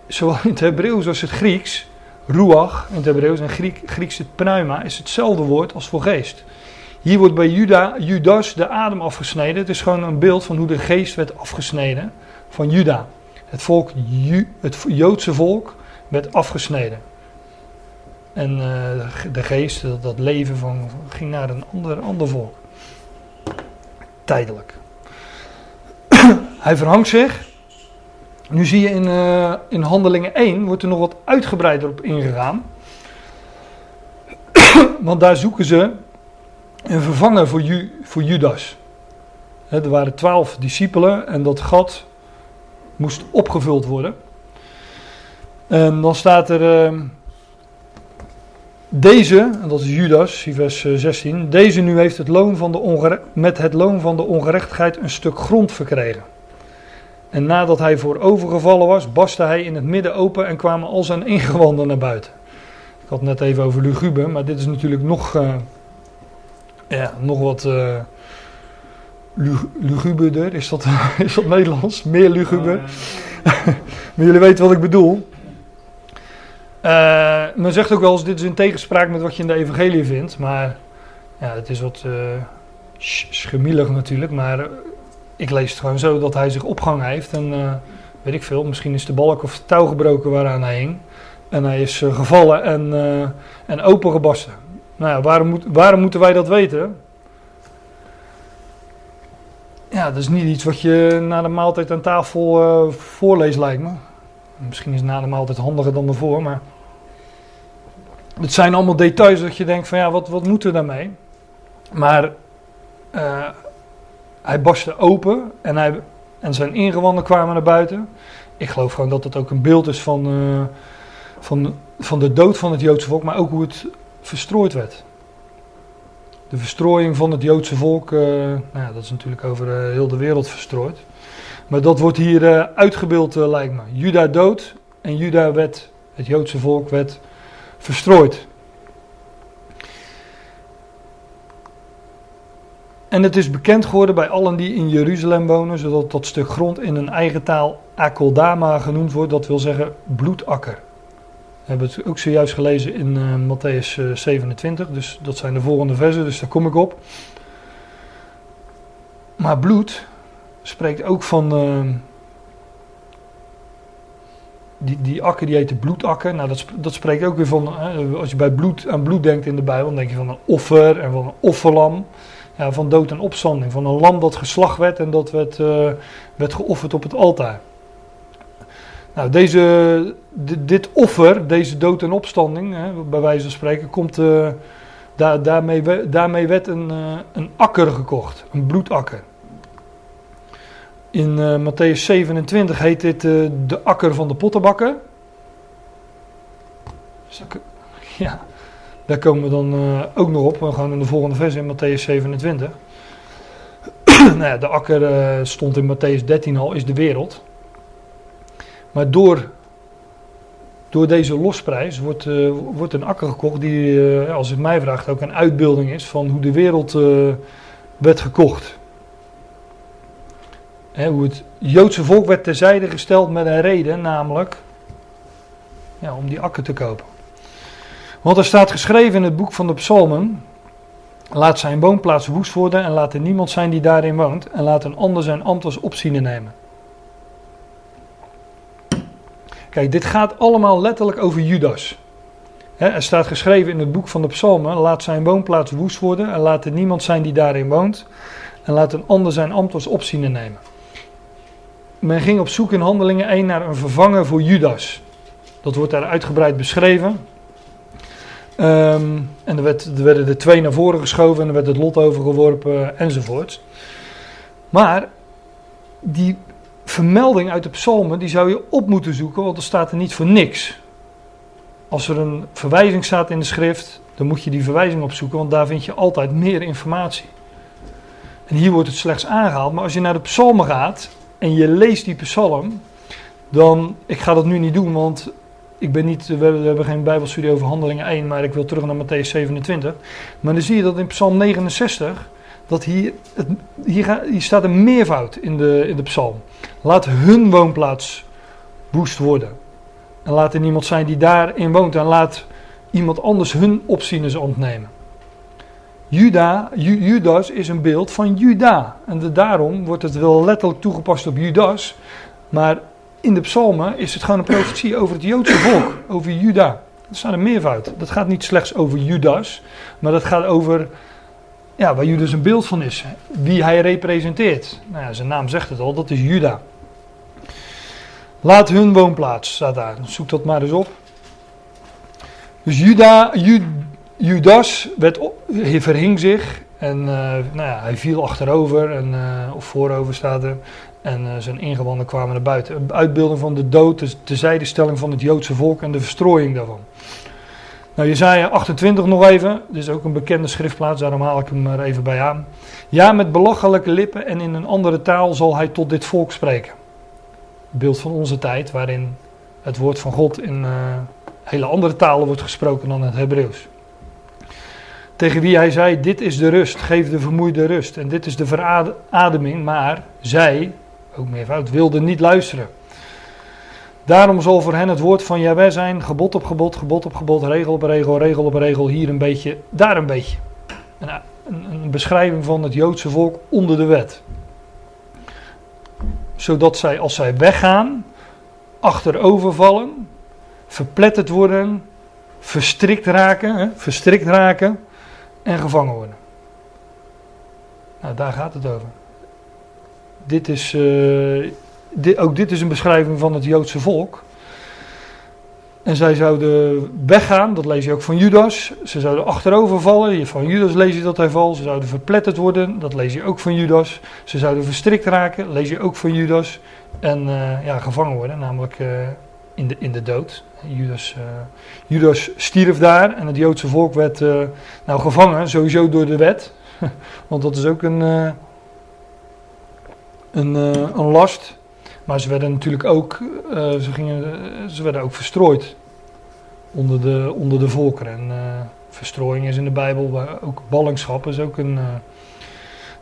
zowel in het Hebreeuws als het Grieks, ruach in het Hebreeuws en Griek, Grieks het pneuma, is hetzelfde woord als voor geest. Hier wordt bij Juda, Judas de adem afgesneden. Het is gewoon een beeld van hoe de geest werd afgesneden van Juda. Het, volk, het Joodse volk werd afgesneden. En uh, de geest, dat, dat, leven van, ging naar een ander, ander volk. Tijdelijk. (clears throat) Hij verhangt zich. Nu zie je in, uh, in Handelingen 1 wordt er nog wat uitgebreider op ingegaan. (coughs) Want daar zoeken ze een vervanger voor, Ju, voor Judas. er waren twaalf discipelen en dat gat moest opgevuld worden. En dan staat er. Uh, Deze, en dat is Judas, vers 16, deze nu heeft het loon van de met het loon van de ongerechtigheid een stuk grond verkregen. En nadat hij voorovergevallen was, barstte hij in het midden open en kwamen al zijn ingewanden naar buiten. Ik had het net even over lugube, maar dit is natuurlijk nog, uh, ja, nog wat uh, luguberder. Is dat, (laughs) is dat Nederlands? Meer luguber. Oh, (laughs) maar jullie weten wat ik bedoel. Uh, men zegt ook wel eens, dit is in tegenspraak met wat je in de evangelie vindt. Maar ja, het is wat uh, schemielig natuurlijk. Maar ik lees het gewoon zo dat hij zich opgehangen heeft. En uh, weet ik veel, misschien is de balk of het touw gebroken waaraan hij hing. En hij is gevallen en, en opengebarsten. Nou ja, waarom, moet, waarom moeten wij dat weten? Ja, dat is niet iets wat je na de maaltijd aan tafel voorleest, lijkt me. Misschien is na de maaltijd handiger dan ervoor, maar het zijn allemaal details dat je denkt van ja, wat, wat moet er daarmee? Maar hij barstte open en, hij, en zijn ingewanden kwamen naar buiten. Ik geloof gewoon dat het ook een beeld is van, uh, van, van de dood van het Joodse volk, maar ook hoe het verstrooid werd. De verstrooiing van het Joodse volk, uh, nou ja, dat is natuurlijk over heel de wereld verstrooid. Maar dat wordt hier uitgebeeld, lijkt me. Juda dood en Juda werd, het Joodse volk werd verstrooid. En het is bekend geworden bij allen die in Jeruzalem wonen, zodat dat stuk grond in een eigen taal Akoldama genoemd wordt, dat wil zeggen bloedakker. We hebben het ook zojuist gelezen in uh, Matthäus 27, eh, dus dat zijn de volgende versen, dus daar kom ik op. Maar bloed spreekt ook van, uh, die, die akker die heet de bloedakker. Nou, dat, dat spreekt ook weer van, als je bij bloed, aan bloed denkt in de Bijbel, dan denk je van een offer en van een offerlam. Van dood en opstanding. Van een lam dat geslacht werd en dat werd, uh, werd geofferd op het altaar. Nou, deze, dit offer, deze dood en opstanding, hè, bij wijze van spreken, komt, daar, daarmee, daarmee werd een, uh, een akker gekocht, een bloedakker. In uh, Matthäus 27 heet dit de akker van de pottenbakker. (laughs) Ja, daar komen we dan uh, ook nog op. We gaan in de volgende vers in Matthäus 27. (clears throat) nou ja, de akker stond in Matthäus 13 al, is de wereld. Maar door, door deze losprijs wordt, wordt een akker gekocht die, als het mij vraagt, ook een uitbeelding is van hoe de wereld werd gekocht hoe het Joodse volk werd terzijde gesteld met een reden, namelijk ja, om die akker te kopen. Want er staat geschreven in het boek van de Psalmen: Laat zijn woonplaats woest worden en laat er niemand zijn die daarin woont, en laat een ander zijn ambt als nemen. Kijk, dit gaat allemaal letterlijk over Judas. er staat geschreven in het boek van de Psalmen: Laat zijn woonplaats woest worden en laat er niemand zijn die daarin woont, en laat een ander zijn ambt als nemen men ging op zoek in Handelingen 1 naar een vervanger voor Judas. Dat wordt daar uitgebreid beschreven. Ehm, en er, werd, er, werden er twee naar voren geschoven en er werd het lot overgeworpen enzovoort. Maar die vermelding uit de psalmen, die zou je op moeten zoeken, want er staat er niet voor niks. Als er een verwijzing staat in de schrift, dan moet je die verwijzing opzoeken, want daar vind je altijd meer informatie. En hier wordt het slechts aangehaald, maar als je naar de psalmen gaat, en je leest die psalm, dan, ik ga dat nu niet doen, want ik ben niet, we hebben, geen bijbelstudie over handelingen 1, maar ik wil terug naar Matthäus 27. Maar dan zie je dat in psalm 69, dat hier, het, hier, hier staat een meervoud in de, in de psalm. Laat hun woonplaats woest worden. En laat er niemand zijn die daarin woont. En laat iemand anders hun opzieners ontnemen. Juda, Judas is een beeld van Juda. En daarom wordt het wel letterlijk toegepast op Judas. Maar in de psalmen is het gewoon een profetie over het Joodse volk, over Juda. Er staat een meervoud. Dat gaat niet slechts over Judas, maar dat gaat over ja, waar Judas een beeld van is. Wie hij representeert. Nou ja, zijn naam zegt het al, dat is Juda. Laat hun woonplaats, staat daar. Zoek dat maar eens op. Dus Juda, Juda Judas werd, hij verhing zich en uh, nou ja, hij viel achterover en, uh, of voorover staat er. En uh, zijn ingewanden kwamen naar buiten. Een uitbeelding van de dood, de, de zijdestelling van het Joodse volk en de verstrooiing daarvan. Nou, Jezaja 28 nog even. Dit is ook een bekende schriftplaats, daarom haal ik hem er even bij aan. Ja, met belachelijke lippen en in een andere taal zal hij tot dit volk spreken. Beeld van onze tijd, waarin het woord van God in uh, hele andere talen wordt gesproken dan het Hebreeuws. Tegen wie hij zei: Dit is de rust, geef de vermoeide rust. En dit is de verademing. Maar zij, ook meervoud, wilden niet luisteren. Daarom zal voor hen het woord van Jahweh zijn: gebod op gebod, gebod op gebod, regel op regel, regel op regel. Hier een beetje, daar een beetje. Een, een, een beschrijving van het Joodse volk onder de wet. Zodat zij, als zij weggaan, achterovervallen, verpletterd worden, verstrikt raken, hè, verstrikt raken en gevangen worden. Nou, daar gaat het over. Dit is, dit, ook dit is een beschrijving van het Joodse volk. En zij zouden weggaan, dat lees je ook van Judas. Ze zouden achterover vallen, van Judas lees je dat hij valt. Ze zouden verpletterd worden, dat lees je ook van Judas. Ze zouden verstrikt raken, lees je ook van Judas. En uh, ja, gevangen worden, namelijk uh, in, de, in de dood. Judas, Judas stierf daar en het Joodse volk werd nou gevangen, sowieso door de wet. (laughs) Want dat is ook een, een, een last. Maar ze werden natuurlijk ook, ze, gingen, ze werden ook verstrooid onder de, onder de volkeren. En verstrooiing is in de Bijbel, ook ballingschap is ook een...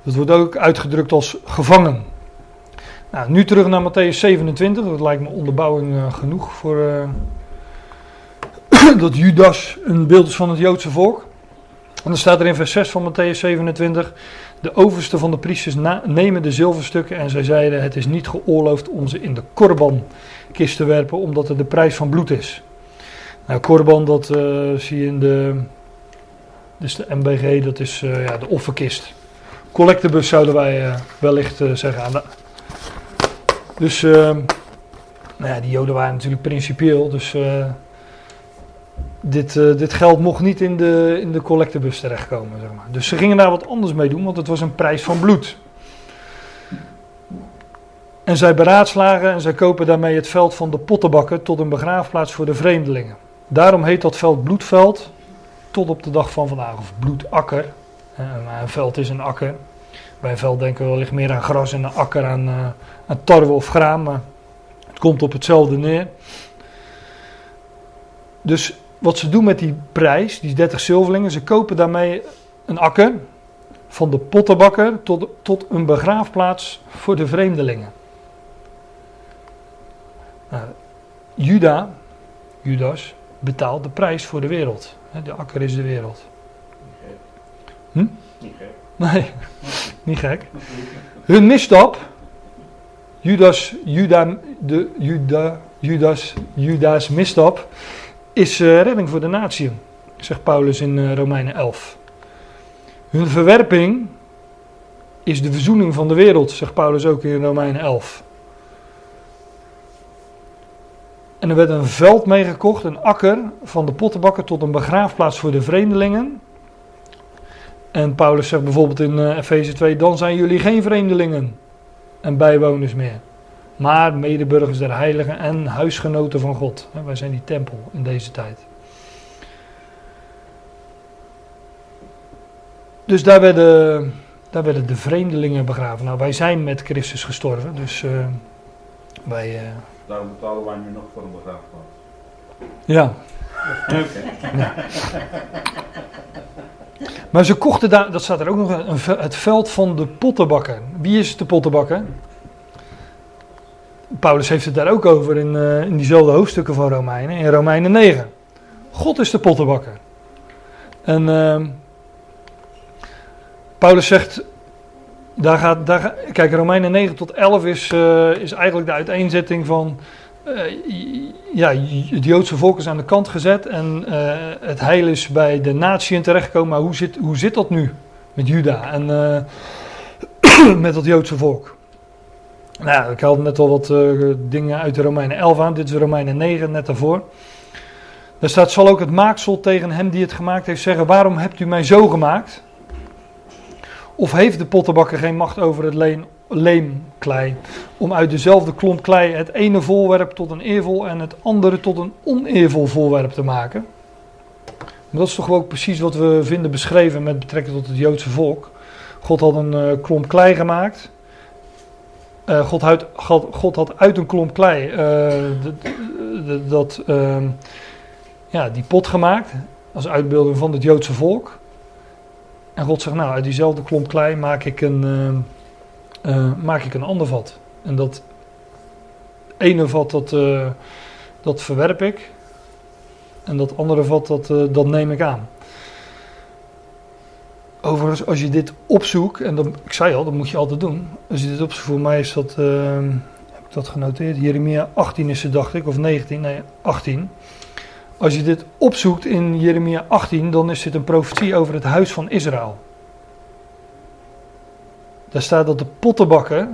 dat wordt ook uitgedrukt als gevangen. Nou, nu terug naar Matthäus 27. Dat lijkt me onderbouwing genoeg voor (clears throat) dat Judas een beeld is van het Joodse volk. Dan staat er in vers 6 van Matthäus 27. De overste van de priesters nemen de zilverstukken en zij zeiden: Het is niet geoorloofd om ze in de korbankist te werpen, omdat het de prijs van bloed is. Nou, korban, dat uh, zie je in de. Dus de MBG, dat is ja, de offerkist. Collectebus zouden wij wellicht zeggen. Dus, uh, nou ja, die Joden waren natuurlijk principieel. Dus dit, uh, dit geld mocht niet in de, in de collectebus terechtkomen. Zeg maar. Dus ze gingen daar wat anders mee doen, want het was een prijs van bloed. En zij beraadslagen en zij kopen daarmee het veld van de pottenbakken tot een begraafplaats voor de vreemdelingen. Daarom heet dat veld bloedveld tot op de dag van vandaag, of bloedakker. een veld is een akker. Bij een veld denken we wellicht meer aan gras en een akker aan, uh, aan tarwe of graan, maar het komt op hetzelfde neer. Dus wat ze doen met die prijs, die 30 zilverlingen, ze kopen daarmee een akker van de pottenbakker tot, tot een begraafplaats voor de vreemdelingen. Nou, Juda, Judas, betaalt de prijs voor de wereld. De akker is de wereld. Hm? Niet gek. Nee, (laughs) niet gek. Hun misstap, Judas, Juda, de, Juda, Judas, Judas misstap, is uh, redding voor de natie, zegt Paulus in uh, Romeinen 11. Hun verwerping is de verzoening van de wereld, zegt Paulus ook in Romeinen 11. En er werd een veld meegekocht, een akker, van de pottenbakker tot een begraafplaats voor de vreemdelingen. En Paulus zegt bijvoorbeeld in uh, Efeze 2: Dan zijn jullie geen vreemdelingen en bijwoners meer, maar medeburgers der heiligen en huisgenoten van God. Wij zijn die tempel in deze tijd. Dus daar werden, daar werden de vreemdelingen begraven. Nou, wij zijn met Christus gestorven, dus uh, wij. Uh, Daarom betalen wij nu nog voor een begraafplaats. Ja. Oké. Okay. Ja. Maar ze kochten daar, dat staat er ook nog, een, het veld van de pottenbakker. Wie is de pottenbakker? Paulus heeft het daar ook over in, uh, in diezelfde hoofdstukken van Romeinen, in Romeinen 9. God is de pottenbakker. En uh, Paulus zegt, daar gaat, daar, kijk, Romeinen 9 tot 11 is, uh, is eigenlijk de uiteenzetting van uh, ja, het Joodse volk is aan de kant gezet en het heil is bij de natieën terechtgekomen. Maar hoe zit, hoe zit dat nu met Juda en (clears throat) met het Joodse volk? Nou, ik haalde net al wat dingen uit de Romeinen 11 aan. Dit is Romeinen 9, net daarvoor. Daar staat, zal ook het maaksel tegen hem die het gemaakt heeft zeggen, waarom hebt u mij zo gemaakt? Of heeft de pottenbakker geen macht over het leemklei. Om uit dezelfde klomp klei het ene voorwerp tot een eervol en het andere tot een oneervol voorwerp te maken. Maar dat is toch ook precies wat we vinden beschreven met betrekking tot het Joodse volk. God had een uh, klomp klei gemaakt. Uh, God, had, God, God, had uit een klomp klei uh, dat, ehm, ja, die pot gemaakt. Als uitbeelding van het Joodse volk. En God zegt, nou, uit diezelfde klomp klei maak ik een, maak ik een ander vat. En dat ene vat, dat, dat verwerp ik. En dat andere vat, dat, dat neem ik aan. Overigens, als je dit opzoekt, en ik zei al, dat moet je altijd doen. Als je dit opzoekt, voor mij is dat, uh, heb ik dat genoteerd, Jeremia 18 is het, dacht ik, of 19, nee, 18. Als je dit opzoekt in Jeremia 18, dan is dit een profetie over het huis van Israël. Daar staat dat de pottenbakker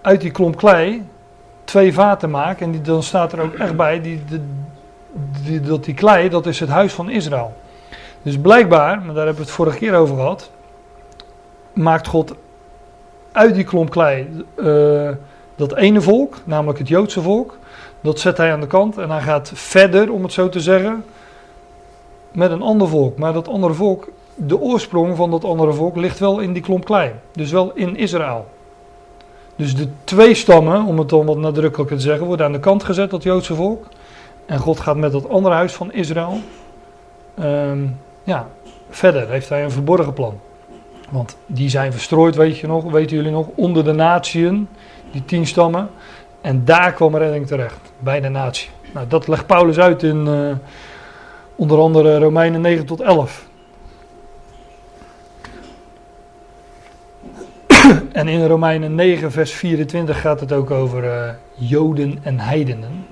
uit die klomp klei twee vaten maken. En die, dan staat er ook echt bij, die, dat die klei, dat is het huis van Israël. Dus blijkbaar, maar daar hebben we het vorige keer over gehad, maakt God uit die klomp klei uh, dat ene volk, namelijk het Joodse volk, dat zet hij aan de kant en hij gaat verder, om het zo te zeggen, met een ander volk. Maar dat andere volk, de oorsprong van dat andere volk ligt wel in die klomp klei, dus wel in Israël. Dus de twee stammen, om het dan wat nadrukkelijker te zeggen, worden aan de kant gezet, dat Joodse volk. En God gaat met dat andere huis van Israël. Um, ja, verder heeft hij een verborgen plan. Want die zijn verstrooid, weet je nog, weten jullie nog, onder de natieën, die tien stammen. En daar kwam redding terecht, bij de natie. Nou, dat legt Paulus uit in uh, onder andere Romeinen 9 tot 11. (clears throat) en in Romeinen 9, vers 24 gaat het ook over uh, Joden en heidenen.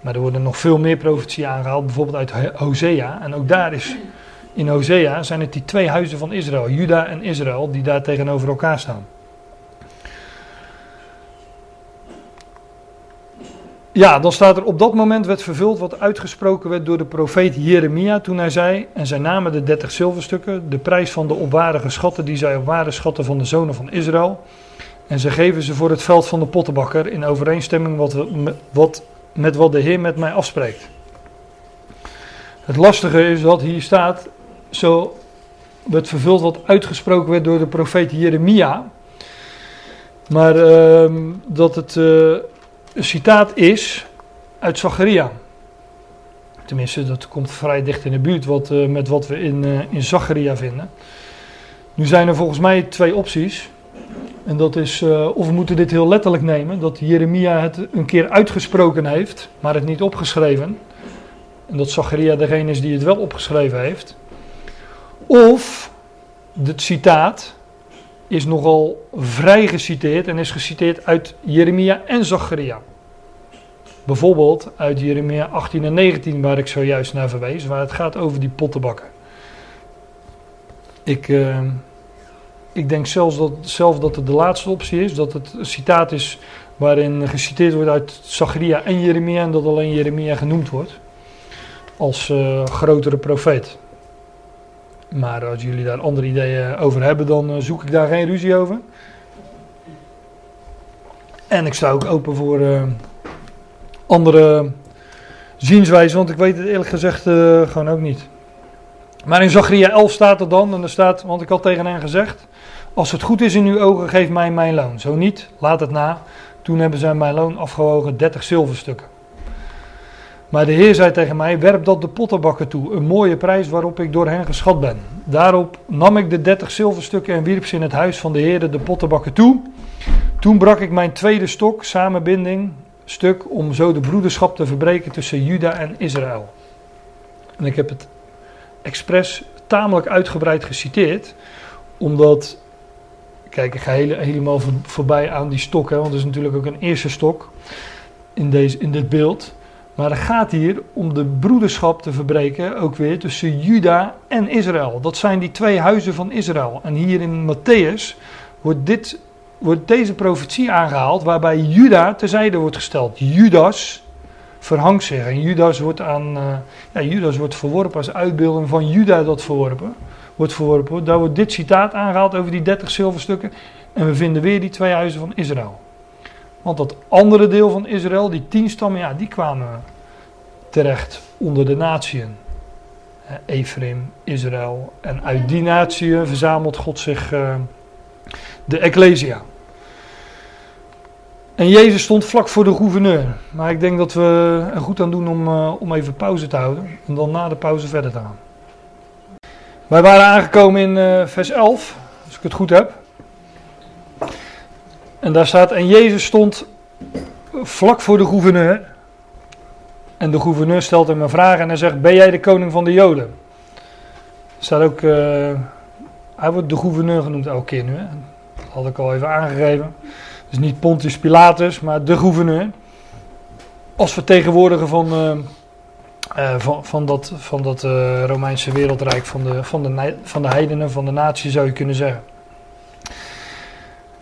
Maar er worden nog veel meer profetieën aangehaald, bijvoorbeeld uit Hosea. En ook daar is, in Hosea zijn het die twee huizen van Israël, Juda en Israël, die daar tegenover elkaar staan. Ja, dan staat er op dat moment werd vervuld wat uitgesproken werd door de profeet Jeremia toen hij zei, en zij namen de dertig zilverstukken, de prijs van de opwaardige schatten die zij op waarde schatten van de zonen van Israël, en ze geven ze voor het veld van de pottenbakker in overeenstemming wat, wat met wat de Heer met mij afspreekt. Het lastige is dat hier staat, zo werd vervuld wat uitgesproken werd door de profeet Jeremia. Maar uh, dat het uh, een citaat is uit Zacharia. Tenminste, dat komt vrij dicht in de buurt wat, uh, met wat we in, uh, in Zacharia vinden. Nu zijn er volgens mij twee opties. En dat is, of we moeten dit heel letterlijk nemen, dat Jeremia het een keer uitgesproken heeft, maar het niet opgeschreven. En dat Zacharia degene is die het wel opgeschreven heeft. Of het citaat is nogal vrij geciteerd en is geciteerd uit Jeremia en Zacharia. Bijvoorbeeld uit Jeremia 18 en 19, waar ik zojuist naar verwees, waar het gaat over die pottenbakken. Ik. Uh, ik denk zelfs dat, zelf dat het de laatste optie is. Dat het een citaat is waarin geciteerd wordt uit Zacharia en Jeremia. En dat alleen Jeremia genoemd wordt. Als uh, grotere profeet. Maar als jullie daar andere ideeën over hebben, dan uh, zoek ik daar geen ruzie over. En ik sta ook open voor uh, andere zienswijzen, want ik weet het eerlijk gezegd gewoon ook niet. Maar in Zacharia 11 staat er dan, en er staat, want ik had tegen hen gezegd, als het goed is in uw ogen, geef mij mijn loon. Zo niet, laat het na. Toen hebben zij mijn loon afgewogen 30 zilverstukken. Maar de Heer zei tegen mij: Werp dat de pottenbakken toe, een mooie prijs waarop ik door hen geschat ben. Daarop nam ik de 30 zilverstukken en wierp ze in het huis van de Heer de pottenbakken toe. Toen brak ik mijn tweede stok, samenbinding, stuk, om zo de broederschap te verbreken tussen Juda en Israël. En ik heb het expres tamelijk uitgebreid geciteerd, omdat Kijk, ik ga helemaal voorbij aan die stok, hè, want het is natuurlijk ook een eerste stok in, deze, in dit beeld. Maar het gaat hier om de broederschap te verbreken, ook weer tussen Juda en Israël. Dat zijn die twee huizen van Israël. En hier in Matthäus wordt, dit, wordt deze profetie aangehaald, waarbij Juda terzijde wordt gesteld. Judas verhangt zich. En Judas wordt, aan, uh, ja, Judas wordt verworpen als uitbeelding van Juda dat verworpen wordt verworpen. Daar wordt dit citaat aangehaald over die 30 zilverstukken. En we vinden weer die twee huizen van Israël. Want dat andere deel van Israël, die tien stammen, ja, die kwamen terecht onder de natieën. eh, Ephraim, Israël. En uit die natie verzamelt God zich uh, de Ecclesia. En Jezus stond vlak voor de gouverneur. Maar ik denk dat we er goed aan doen om, uh, om even pauze te houden. En dan na de pauze verder te gaan. Wij waren aangekomen in uh, vers 11, als ik het goed heb. En daar staat, en Jezus stond vlak voor de gouverneur. En de gouverneur stelt hem een vraag en hij zegt, ben jij de koning van de Joden? Staat ook, uh, hij wordt de gouverneur genoemd elke keer nu. Hè? Dat had ik al even aangegeven. Dus niet Pontius Pilatus, maar de gouverneur. Als vertegenwoordiger van, uh, uh, van, van dat, van dat Romeinse wereldrijk, van de, van, de, van de heidenen, van de natie zou je kunnen zeggen.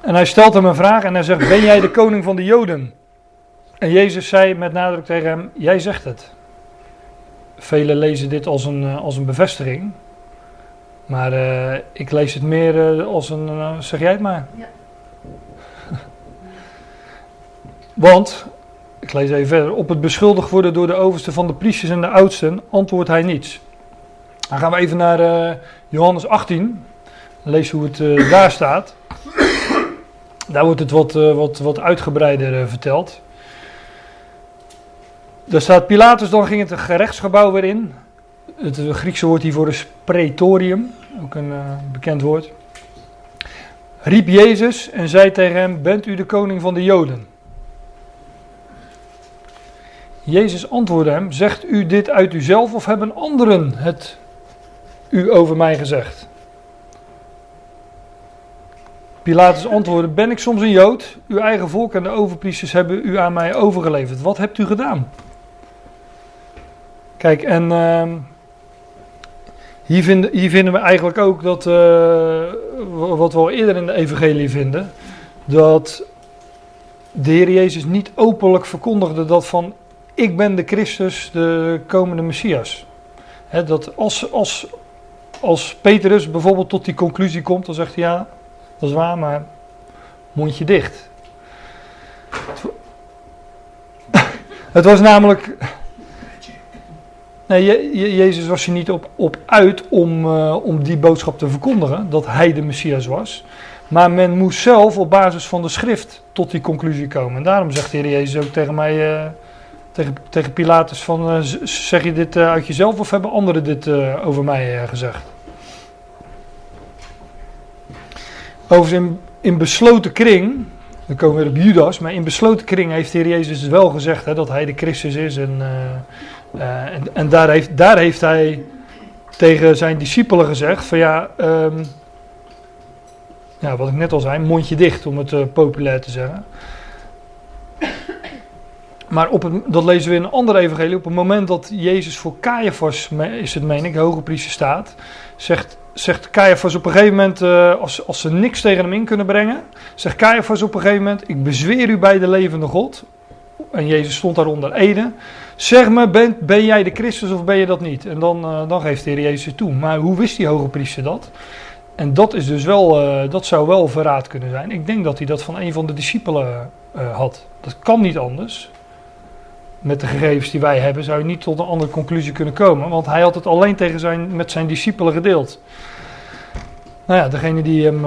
En hij stelt hem een vraag en hij zegt, ben jij de koning van de Joden? En Jezus zei met nadruk tegen hem: Jij zegt het. Velen lezen dit als een, eh, als een bevestiging. Maar uh, ik lees het meer uh, als een. Uh, zeg jij het maar. Ja. (laughs) Want, ik lees even verder. Op het beschuldigd worden door de overste van de priesters en de oudsten antwoordt hij niets. Dan gaan we even naar Johannes 18. Lees hoe het daar staat. Daar wordt het wat, wat, wat uitgebreider verteld. Daar staat Pilatus, dan ging het gerechtsgebouw weer in. Het Griekse woord hiervoor is praetorium, ook een bekend woord. Riep Jezus en zei tegen hem: Bent u de koning van de Joden? Jezus antwoordde hem: Zegt u dit uit uzelf of hebben anderen het u over mij gezegd? Pilatus antwoordde: Ben ik soms een Jood? Uw eigen volk en de overpriesters hebben u aan mij overgeleverd. Wat hebt u gedaan? Kijk, en uh, hier, vinden, hier vinden we eigenlijk ook dat, uh, wat we al eerder in de evangelie vinden, dat de Heer Jezus niet openlijk verkondigde dat van ik ben de Christus, de komende Messias. Dat als, als, als Petrus bijvoorbeeld tot die conclusie komt, dan zegt hij ja, dat is waar, maar mondje dicht. Het was namelijk Nee, je, Jezus was er niet op, op uit om, uh, om die boodschap te verkondigen, dat hij de Messias was. Maar men moest zelf op basis van de schrift tot die conclusie komen. En daarom zegt de Heer Jezus ook tegen mij, uh, tegen, tegen Pilatus van, uh, zeg je dit uit jezelf of hebben anderen dit over mij gezegd? Overigens in, in besloten kring, dan komen we op Judas, maar in besloten kring heeft de Heer Jezus wel gezegd hè, dat hij de Christus is en uh, en, en daar, heeft, daar heeft hij tegen zijn discipelen gezegd: van ja, um, ja, wat ik net al zei, mondje dicht om het uh, populair te zeggen. Maar op dat lezen we in een andere evangelie. Op het moment dat Jezus voor Caiaphas, is het meen ik, hoge priester staat, zegt, zegt Caiaphas op een gegeven moment, uh, als, als ze niks tegen hem in kunnen brengen, zegt Caiaphas op een gegeven moment, ik bezweer u bij de levende God. En Jezus stond daar onder Ede. Zeg me, ben, ben jij de Christus of ben je dat niet? En dan, uh, dan geeft de Heer Jezus toe. Maar hoe wist die hoge priester dat? En dat, is dus wel, uh, dat zou wel verraad kunnen zijn. Ik denk dat hij dat van een van de discipelen had. Dat kan niet anders. Met de gegevens die wij hebben zou je niet tot een andere conclusie kunnen komen. Want hij had het alleen tegen zijn, met zijn discipelen gedeeld. Nou ja, degene die hem...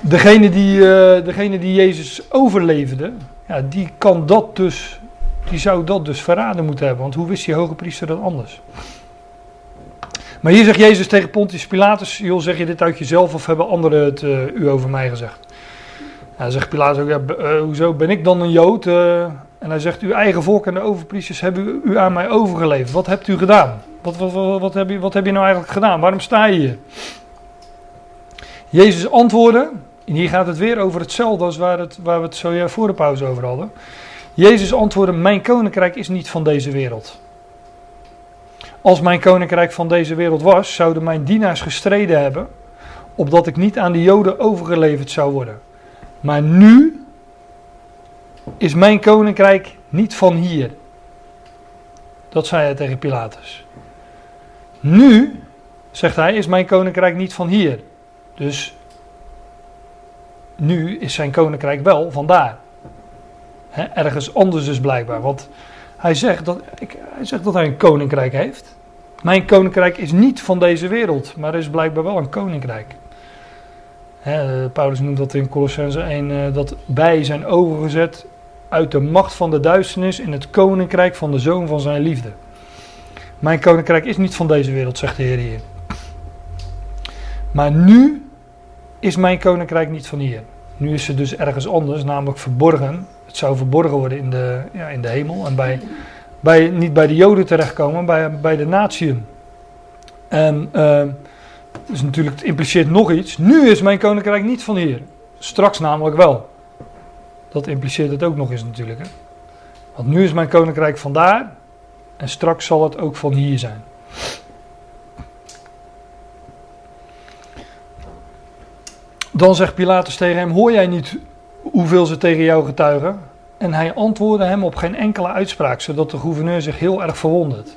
Degene die, uh, degene die Jezus overleefde, ja, die kan dat dus, die zou dat dus verraden moeten hebben. Want hoe wist die hoge priester dat anders? Maar hier zegt Jezus tegen Pontius Pilatus, joh, zeg je dit uit jezelf of hebben anderen het uh, u over mij gezegd? Ja, zegt Pilatus ook, uh, hoezo ben ik dan een Jood? en hij zegt, uw eigen volk en de overpriesters hebben u, aan mij overgeleverd. Wat hebt u gedaan? Wat, wat, wat, wat, heb je, wat heb je nou eigenlijk gedaan? Waarom sta je hier? Jezus antwoordde, en hier gaat het weer over hetzelfde als waar, het, waar we het zo voor de pauze over hadden. Jezus antwoordde: Mijn koninkrijk is niet van deze wereld. Als mijn koninkrijk van deze wereld was, zouden mijn dienaars gestreden hebben, opdat ik niet aan de Joden overgeleverd zou worden. Maar nu is mijn koninkrijk niet van hier. Dat zei hij tegen Pilatus. Nu, zegt hij, is mijn koninkrijk niet van hier. Dus nu is zijn koninkrijk wel vandaar. Ergens anders dus blijkbaar. Want hij zegt, dat, ik, hij zegt dat hij een koninkrijk heeft. Mijn koninkrijk is niet van deze wereld, maar er is blijkbaar wel een koninkrijk. Hè, Paulus noemt dat in Colossense 1, uh, dat bij zijn overgezet uit de macht van de duisternis in het koninkrijk van de zoon van zijn liefde. Mijn koninkrijk is niet van deze wereld, zegt de Heer hier. Maar nu is mijn koninkrijk niet van hier. Nu is het dus ergens anders, namelijk verborgen. Het zou verborgen worden in de, ja, in de hemel. En bij, bij, niet bij de Joden terechtkomen, bij, bij de natieën. En uh, dus natuurlijk, het impliceert nog iets. Nu is mijn koninkrijk niet van hier. Straks namelijk wel. Dat impliceert het ook nog eens natuurlijk. Hè? Want nu is mijn koninkrijk vandaar. En straks zal het ook van hier zijn. Dan zegt Pilatus tegen hem: Hoor jij niet hoeveel ze tegen jou getuigen? En hij antwoordde hem op geen enkele uitspraak, zodat de gouverneur zich heel erg verwondert.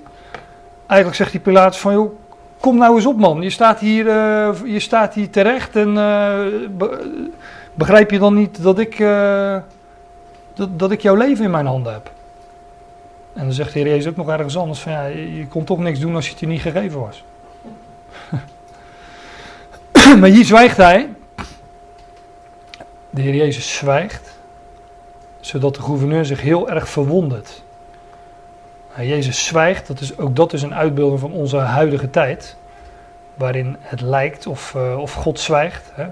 Eigenlijk zegt die Pilatus van, joh, kom nou eens op man, je staat hier, uh, je staat hier terecht en uh, begrijp je dan niet dat ik, uh, dat, dat ik jouw leven in mijn handen heb? En dan zegt de Heer Jezus ook nog ergens anders van, ja, je kon toch niks doen als je het je niet gegeven was. (laughs) maar hier zwijgt hij. De Heer Jezus zwijgt zodat de gouverneur zich heel erg verwondert. Nou, Jezus zwijgt, dat is, ook dat is een uitbeelding van onze huidige tijd, waarin het lijkt of, uh, of God zwijgt. Hè.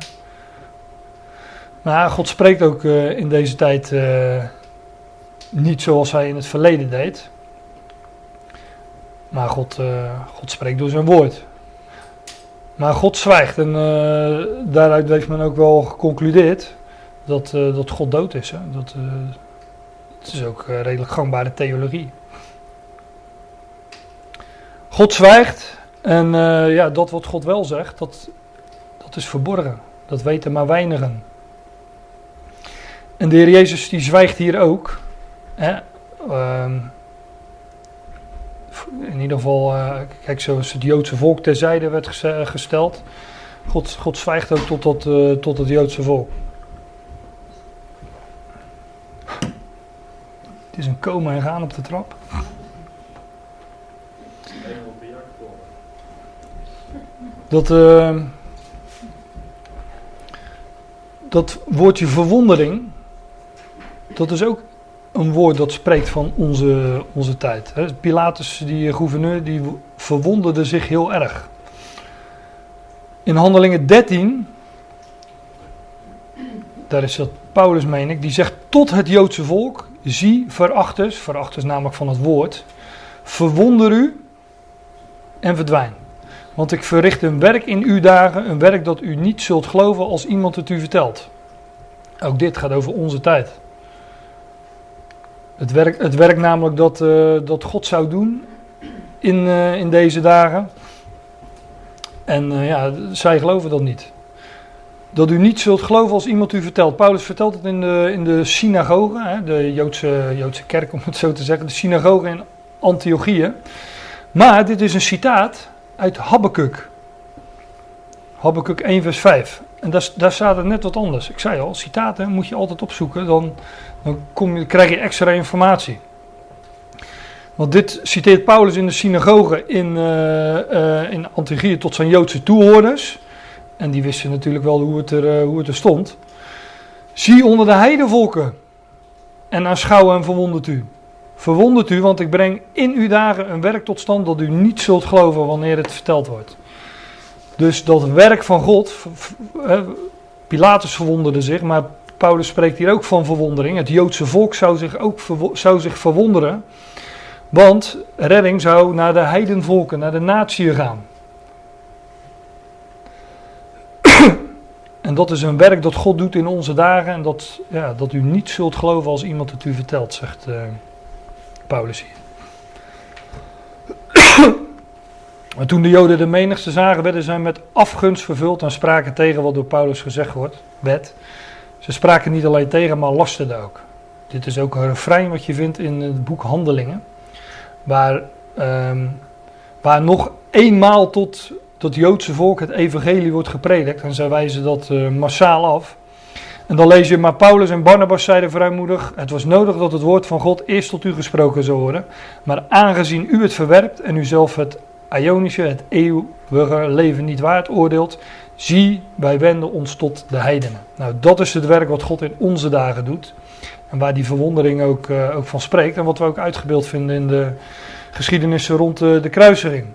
Maar God spreekt ook uh, in deze tijd uh, niet zoals hij in het verleden deed. Maar God, God spreekt door zijn woord. Maar God zwijgt en daaruit heeft men ook wel geconcludeerd dat, uh, dat God dood is. Hè? Dat, uh, het is ook uh, redelijk gangbare theologie. God zwijgt en ja, dat wat God wel zegt, dat, dat is verborgen. Dat weten maar weinigen. En de Heer Jezus die zwijgt hier ook. Hè? Ehm, in ieder geval, kijk, zoals het Joodse volk terzijde werd gesteld. God, God zwijgt ook tot, dat, tot het Joodse volk. Het is een komen en gaan op de trap. Dat, uh, dat woordje verwondering, dat is ook een woord dat spreekt van onze, onze tijd. Pilatus, die gouverneur, die verwonderde zich heel erg. In Handelingen 13, daar is dat Paulus, meen ik, die zegt tot het Joodse volk: Zie, verachters, verachters namelijk van het woord, verwonder u en verdwijn. Want ik verricht een werk in uw dagen, een werk dat u niet zult geloven als iemand het u vertelt. Ook dit gaat over onze tijd. Het werk, het werk namelijk dat, uh, dat God zou doen in, uh, in deze dagen. En uh, ja, zij geloven dat niet dat u niet zult geloven als iemand u vertelt. Paulus vertelt het in de, in de synagoge, hè, de Joodse, Joodse kerk om het zo te zeggen, de synagoge in Antiochië. Maar dit is een citaat uit Habakkuk. Habakkuk 1 vers 5. En daar, daar staat het net wat anders. Ik zei al, citaten moet je altijd opzoeken, dan, dan kom je, krijg je extra informatie. Want dit citeert Paulus in de synagoge in, uh, uh, in Antiochië tot zijn Joodse toehoorders. En die wisten natuurlijk wel hoe het er, uh, hoe het er stond. Zie onder de heidevolken en aanschouw en verwondert u. Verwondert u, want ik breng in uw dagen een werk tot stand dat u niet zult geloven wanneer het verteld wordt. Dus dat werk van God, Pilatus verwonderde zich, maar Paulus spreekt hier ook van verwondering. Het Joodse volk zou zich ook zou zich verwonderen, want redding zou naar de heidenvolken, naar de natie gaan. En dat is een werk dat God doet in onze dagen en dat, ja, dat u niet zult geloven als iemand het u vertelt, zegt uh, Paulus hier. (clears throat) maar toen de Joden de menigste zagen, werden zij met afgunst vervuld en spraken tegen wat door Paulus gezegd wordt, werd. Ze spraken niet alleen tegen, maar lasterden ook. Dit is ook een refrein wat je vindt in het boek Handelingen, waar, um, waar nog eenmaal tot dat Joodse volk het evangelie wordt gepredikt. En zij wijzen dat uh, massaal af. En dan lees je, maar Paulus en Barnabas zeiden vrijmoedig, het was nodig dat het woord van God eerst tot u gesproken zou worden. Maar aangezien u het verwerpt en u zelf het Ionische, het eeuwige leven niet waard oordeelt, zie, wij wenden ons tot de heidenen. Nou, dat is het werk wat God in onze dagen doet. En waar die verwondering ook, uh, ook van spreekt. En wat we ook uitgebeeld vinden in de geschiedenissen rond de, de kruisiging.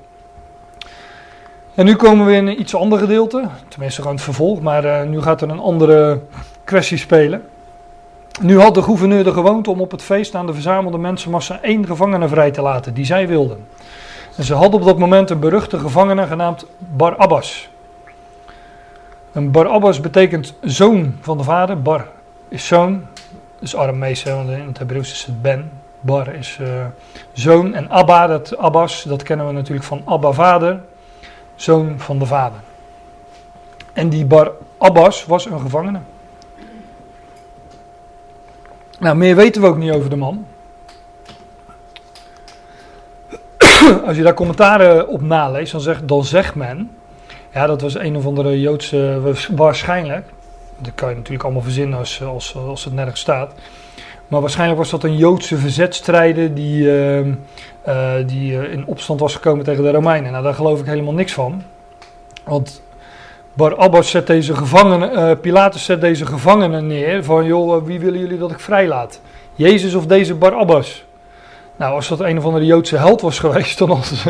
En nu komen we in een iets ander gedeelte. Tenminste, gewoon het vervolg. Maar uh, nu gaat er een andere kwestie spelen. Nu had de gouverneur de gewoonte om op het feest aan de verzamelde mensenmassa één gevangene vrij te laten, die zij wilden. En ze hadden op dat moment een beruchte gevangene genaamd Bar Abbas. Een Bar Abbas betekent zoon van de vader. Bar is zoon. Dus Aramees, want in het Hebreeuws is het Ben. Bar is uh, zoon. En Abba, dat Abbas, dat kennen we natuurlijk van Abba vader. Zoon van de vader. En die Bar Abbas was een gevangene. Nou, meer weten we ook niet over de man. (clears throat) Als je daar commentaren op naleest, dan zegt, dan zegt men. Ja, dat was een of andere Joodse. Waarschijnlijk. Dat kan je natuurlijk allemaal verzinnen als, als, als het nergens staat. Maar waarschijnlijk was dat een Joodse verzetstrijder die, uh, uh, die in opstand was gekomen tegen de Romeinen. Nou, daar geloof ik helemaal niks van. Want Bar Abbas zet deze gevangenen, uh, Pilatus zet deze gevangenen neer van joh, wie willen jullie dat ik vrijlaat? Jezus of deze Bar Abbas? Nou, als dat een of andere Joodse held was (laughs) geweest, dan was,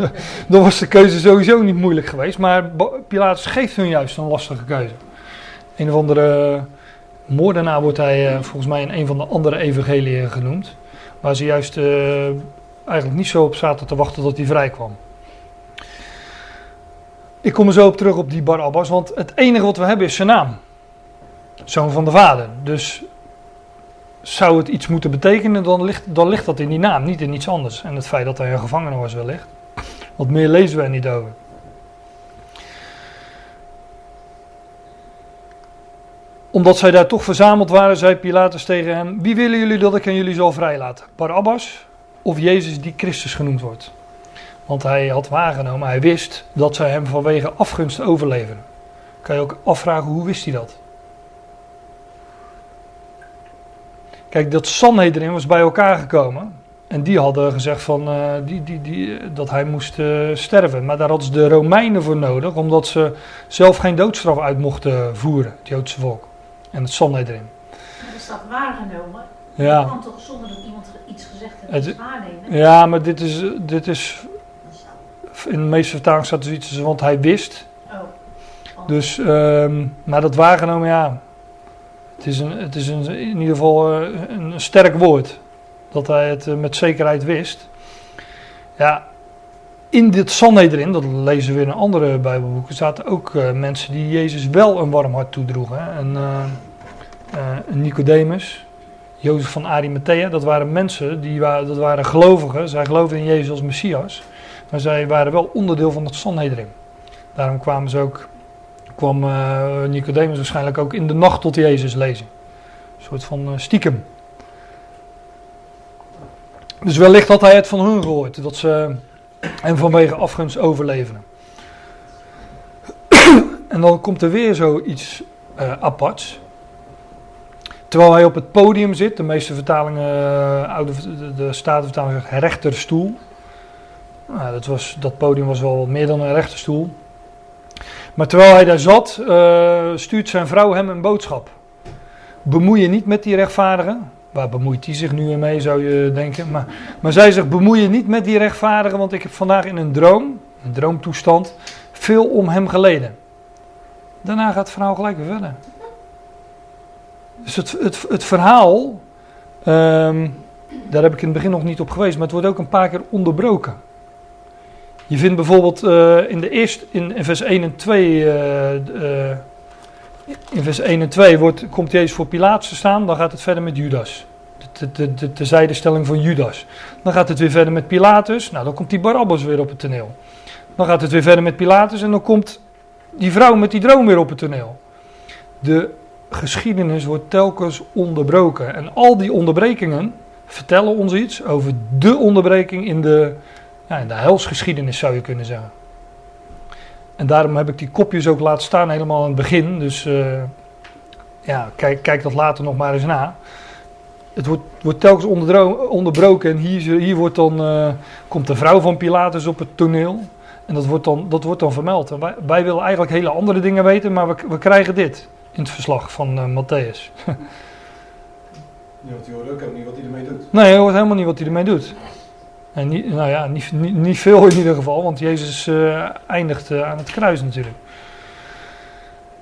dan was de keuze sowieso niet moeilijk geweest. Maar Pilatus geeft hun juist een lastige keuze. Een of andere moordenaar wordt hij volgens mij in een van de andere evangeliën genoemd. Waar ze juist eigenlijk niet zo op zaten te wachten tot hij vrij kwam. Ik kom er zo op terug op die Bar Abbas, want het enige wat we hebben is zijn naam. Zoon van de vader. Dus zou het iets moeten betekenen, dan ligt, dan ligt dat in die naam, niet in iets anders. En het feit dat hij een gevangene was wellicht. Wat meer lezen we er niet over. Omdat zij daar toch verzameld waren, zei Pilatus tegen hem: Wie willen jullie dat ik aan jullie zal vrijlaten? Barabbas of Jezus die Christus genoemd wordt? Want hij had waargenomen, hij wist dat zij hem vanwege afgunst overleveren. Kan je ook afvragen, hoe wist hij dat? Kijk, dat Sanhedrin was bij elkaar gekomen. En die hadden gezegd van, uh, die, die, die, dat hij moest uh, sterven. Maar daar hadden ze de Romeinen voor nodig, omdat ze zelf geen doodstraf uit mochten voeren, het Joodse volk. En het Sanhedrin. Maar is dat waargenomen? Ja. Je kan toch zonder dat iemand iets gezegd heeft, het waarnemen? Ja, maar dit is, dit is in de meeste vertalingen staat er iets, want hij wist. Oh. oh. Dus, um, maar dat waargenomen, ja. Het is, een, het is een, in ieder geval uh, een sterk woord. Dat hij het uh, met zekerheid wist. Ja, in dit Sanhedrin, dat lezen we in een andere Bijbelboeken, zaten ook uh, mensen die Jezus wel een warm hart toedroegen. Hè? En, een Nicodemus, Jozef van Arimathea, dat waren mensen, die waren, dat waren gelovigen. Zij geloofden in Jezus als Messias. Maar zij waren wel onderdeel van het Sanhedrin. Daarom kwamen ze ook, kwam uh, Nicodemus waarschijnlijk ook in de nacht tot Jezus lezen. Een soort van uh, stiekem. Dus wellicht had hij het van hun gehoord, dat ze hem vanwege afgunst overleveren. (clears throat) en dan komt er weer zoiets uh, aparts. Terwijl hij op het podium zit, de meeste vertalingen, oude, de, de Statenvertaling zegt rechterstoel. Nou, dat, was, dat podium was wel meer dan een rechterstoel. Maar terwijl hij daar zat, uh, stuurt zijn vrouw hem een boodschap. Bemoei je niet met die rechtvaardigen. Waar bemoeit hij zich nu mee, zou je denken. Maar, maar zij zegt, bemoei je niet met die rechtvaardigen, want ik heb vandaag in een droom, een droomtoestand, veel om hem geleden. Daarna gaat het verhaal gelijk weer verder. Dus het, het, het verhaal, um, daar heb ik in het begin nog niet op geweest, maar het wordt ook een paar keer onderbroken. Je vindt bijvoorbeeld uh, in, de eerste, in, vers 1 en 2, uh, uh, in vers 1 en 2 wordt, komt Jezus voor Pilatus te staan, dan gaat het verder met Judas. De, de, de, de zijdestelling van Judas. Dan gaat het weer verder met Pilatus, nou dan komt die Barabbas weer op het toneel. Dan gaat het weer verder met Pilatus en dan komt die vrouw met die droom weer op het toneel. De geschiedenis wordt telkens onderbroken. En al die onderbrekingen vertellen ons iets over de onderbreking in de, ja, in de helsgeschiedenis zou je kunnen zeggen. En daarom heb ik die kopjes ook laten staan helemaal aan het begin. Dus uh, ja, kijk, kijk dat later nog maar eens na. Het wordt, wordt telkens onderbroken en hier, hier wordt dan, eh, komt de vrouw van Pilatus op het toneel. En dat wordt dan, dat wordt dan vermeld. Wij, wij willen eigenlijk hele andere dingen weten, maar we, we krijgen dit in het verslag van eh, Matthäus. (laughs) Ja, want die hoort ook helemaal niet wat hij ermee doet. Nee, hij hoort helemaal niet wat hij ermee doet. En niet, nou ja, niet, niet, niet veel in ieder geval, want Jezus eh, eindigt eh, aan het kruis natuurlijk.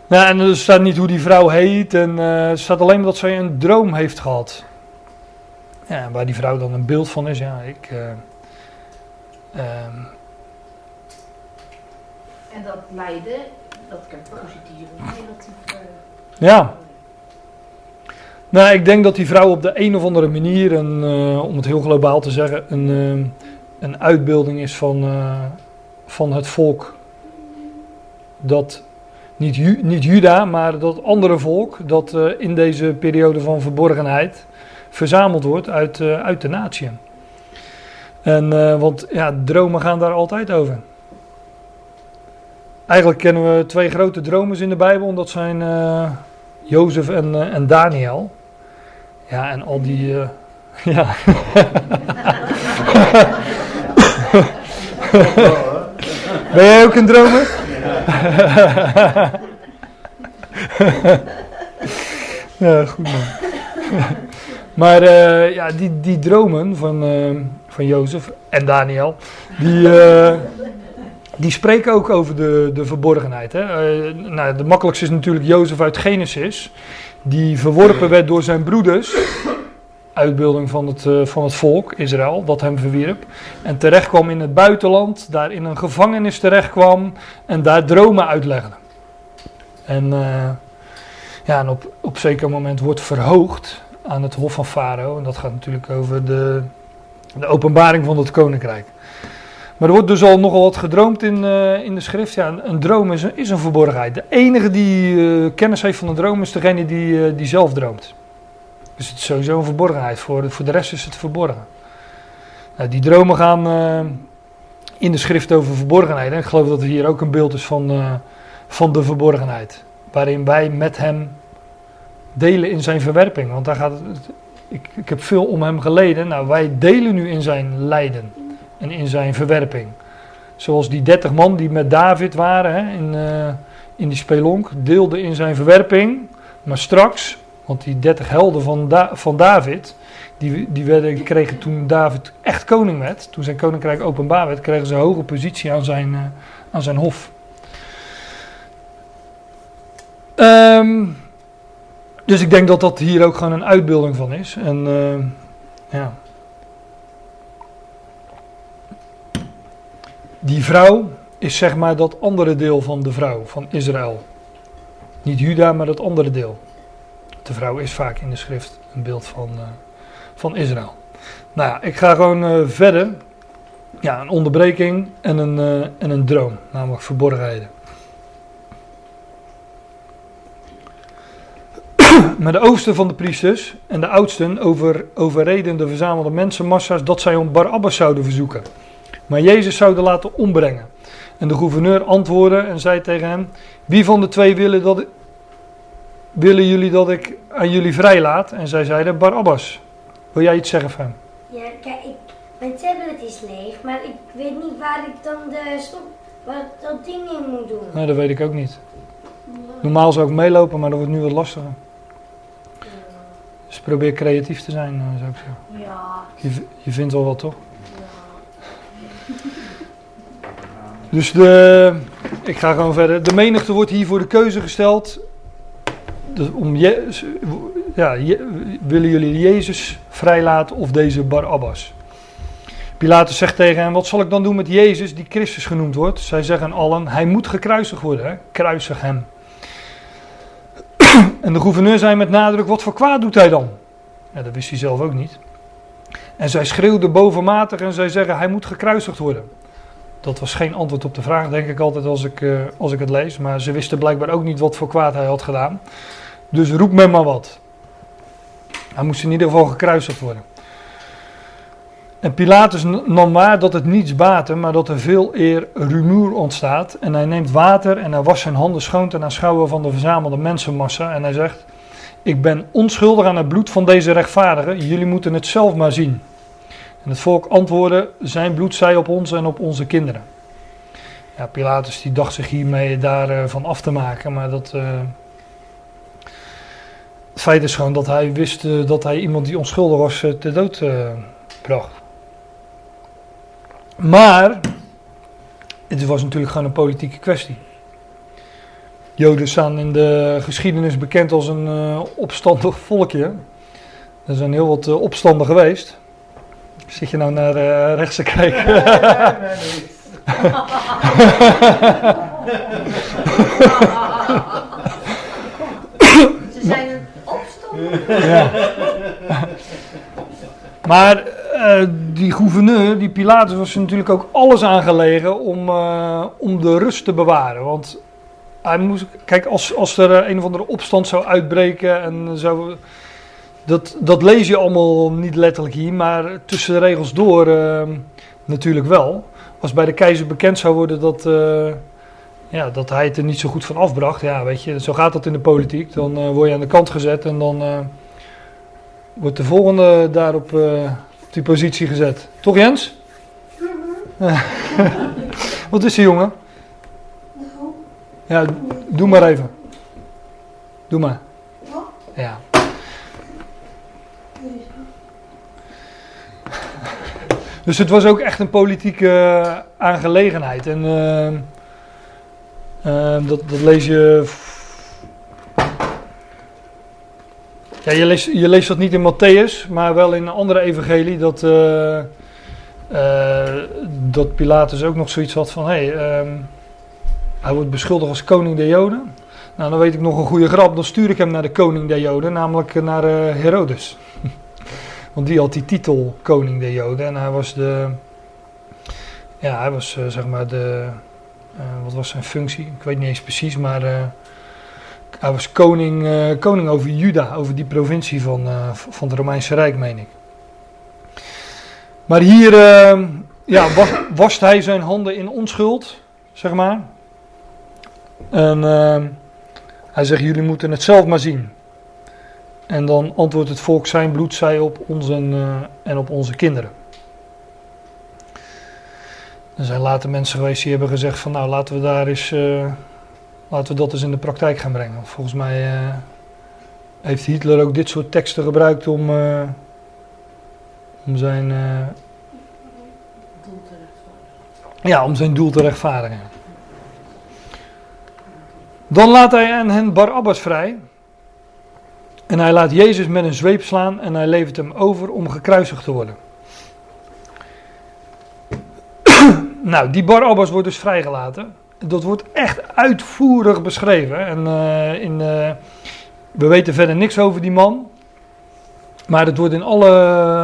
Nou, en er staat niet hoe die vrouw heet, en eh, er staat alleen maar dat zij een droom heeft gehad. Ja, en waar die vrouw dan een beeld van is, ja, ik. eh, ehm, En dat lijden, dat kan positief of negatief. Ja, nou, ik denk dat die vrouw op de een of andere manier, een, eh, om het heel globaal te zeggen, een, eh, een uitbeelding is van, eh, van het volk. Dat niet, niet Juda, maar dat andere volk dat in deze periode van verborgenheid verzameld wordt uit, uit de natie. En, want ja, dromen gaan daar altijd over. Eigenlijk kennen we twee grote dromers in de Bijbel, en dat zijn Jozef en, eh, en Daniel. Ja, en al die. eh, (laughs) ja. (laughs) ben jij ook een dromer? (laughs) ja, goed man. maar eh, ja, die, die dromen van, van Jozef en Daniel, die, die spreken ook over de, de verborgenheid. Hè? Eh, nou, de makkelijkste is natuurlijk Jozef uit Genesis, die verworpen werd door zijn broeders. Uitbeelding van het, eh, van het volk, Israël, dat hem verwierp. En terecht kwam in het buitenland, daar in een gevangenis terecht kwam en daar dromen uitlegde. En, eh, ja, en op, op zeker moment wordt verhoogd aan het hof van Farao. En dat gaat natuurlijk over de, de openbaring van het koninkrijk. Maar er wordt dus al nogal wat gedroomd in, eh, in de schrift. Ja, een, droom is een, is een verborgenheid. De enige die eh, kennis heeft van een droom is degene die, eh, die zelf droomt. Dus het is sowieso een verborgenheid. Voor, voor de rest is het verborgen. Nou, die dromen gaan in de schrift over verborgenheid. En ik geloof dat er hier ook een beeld is van, van de verborgenheid. Waarin wij met hem delen in zijn verwerping. Want daar gaat ik, ik heb veel om hem geleden. Nou, wij delen nu in zijn lijden en in zijn verwerping. Zoals die dertig man die met David waren hè, in, eh, in die spelonk, deelden in zijn verwerping. Maar straks, want die dertig helden van, van David, die, die, werden, kregen toen David echt koning werd, toen zijn koninkrijk openbaar werd, kregen ze een hoge positie aan zijn, eh, aan zijn hof. Ehm, dus ik denk dat dat hier ook gewoon een uitbeelding van is. En eh, ja. Die vrouw is zeg maar dat andere deel van de vrouw, van Israël. Niet Juda, maar dat andere deel. De vrouw is vaak in de schrift een beeld van, eh, van Israël. Nou ja, ik ga gewoon eh, verder. Ja, een onderbreking en een, eh, en een droom, namelijk verborgenheden. (clears throat) Maar de oudsten van de priesters en de oudsten over, overreden de verzamelde mensenmassa's dat zij om Barabbas zouden verzoeken. Maar Jezus zouden laten ombrengen. En de gouverneur antwoordde en zei tegen hem: Wie van de twee willen, dat ik- willen jullie dat ik aan jullie vrijlaat? En zij zeiden: Barabbas. Wil jij iets zeggen van hem? Ja, kijk, ik, mijn tablet is leeg, maar ik weet niet waar ik dan de stop, waar dat ding in moet doen. Nee, dat weet ik ook niet. Normaal zou ik meelopen, maar dat wordt nu wat lastiger. Dus probeer creatief te zijn, eh, zou ik zeggen. Ja, Je, je vindt wel wat, toch? ja. Dus de, ik ga gewoon verder. De menigte wordt hier voor de keuze gesteld. Om je, ja, willen jullie Jezus vrijlaten of deze Barabbas? Pilatus zegt tegen hem: Wat zal ik dan doen met Jezus, die Christus genoemd wordt? Zij zeggen allen: Hij moet gekruisigd worden, hè? kruisig hem. (clears throat) en de gouverneur zei met nadruk: Wat voor kwaad doet hij dan? Ja, dat wist hij zelf ook niet. En zij schreeuwden bovenmatig en zij zeggen: Hij moet gekruisigd worden. Dat was geen antwoord op de vraag, denk ik altijd als ik, eh, als ik het lees. Maar ze wisten blijkbaar ook niet wat voor kwaad hij had gedaan. Dus roep me maar wat. Hij moest in ieder geval gekruisigd worden. En Pilatus nam waar dat het niets baatte, maar dat er veel eer rumoer ontstaat. En hij neemt water en hij wast zijn handen schoon ten aanschouwen van de verzamelde mensenmassa. En hij zegt, Ik ben onschuldig aan het bloed van deze rechtvaardigen. Jullie moeten het zelf maar zien. En het volk antwoordde: Zijn bloed zij op ons en op onze kinderen. Ja, Pilatus die dacht zich hiermee daarvan van af te maken, maar dat. eh, het feit is gewoon dat hij wist eh, dat hij iemand die onschuldig was eh, te dood eh, bracht. Maar het was natuurlijk gewoon een politieke kwestie. Joden staan in de geschiedenis bekend als een eh, opstandig volkje. Er zijn heel wat eh, opstanden geweest. Zit je nou naar eh, rechts te kijken? Ze zijn een opstand. Ja. Maar eh, die gouverneur, die Pilatus, was er natuurlijk ook alles aangelegen om, eh, om de rust te bewaren. Want hij moest, kijk, als, als er een of andere opstand zou uitbreken en zo. Dat, dat lees je allemaal niet letterlijk hier, maar tussen de regels door eh, natuurlijk wel. Als bij de keizer bekend zou worden dat, eh, ja, dat hij het er niet zo goed van afbracht, ja, weet je, zo gaat dat in de politiek. Dan eh, word je aan de kant gezet en dan eh, wordt de volgende daar op, die positie gezet. Toch Jens? (laughs) Wat is er jongen? Ja, doe maar even. Doe maar. Ja. Dus het was ook echt een politieke aangelegenheid. En eh, eh, dat, dat lees je. Ja, je leest, je leest dat niet in Matthäus, maar wel in een andere evangelie. Dat, eh, eh, dat Pilatus ook nog zoiets had van: hé, hey, ehm, hij wordt beschuldigd als koning der Joden. Nou, dan weet ik nog een goede grap. Dan stuur ik hem naar de koning der Joden, namelijk naar eh, Herodes. (laughs) Want die had die titel koning der Joden. En hij was de. Ja, hij was eh, zeg maar de. eh, wat was zijn functie? Ik weet niet eens precies, maar. eh, hij was koning, koning over Juda, over die provincie van, van het Romeinse Rijk, meen ik. Maar hier eh, ja, was, hij zijn handen in onschuld, zeg maar. En eh, hij zegt: Jullie moeten het zelf maar zien. En dan antwoordt het volk: Zijn bloed zij op ons en, eh, en op onze kinderen. Er zijn later mensen geweest die hebben gezegd: van nou laten we daar eens. eh, laten we dat eens in de praktijk gaan brengen. Volgens mij eh, heeft Hitler ook dit soort teksten gebruikt om, om zijn. Doel te rechtvaardigen. ja, om zijn doel te rechtvaardigen. Dan laat hij aan hen Barabbas vrij. En hij laat Jezus met een zweep slaan en hij levert hem over om gekruisigd te worden. (clears throat) nou, die Barabbas wordt dus vrijgelaten. Dat wordt echt uitvoerig beschreven. En eh, in, eh, we weten verder niks over die man. Maar het wordt in alle,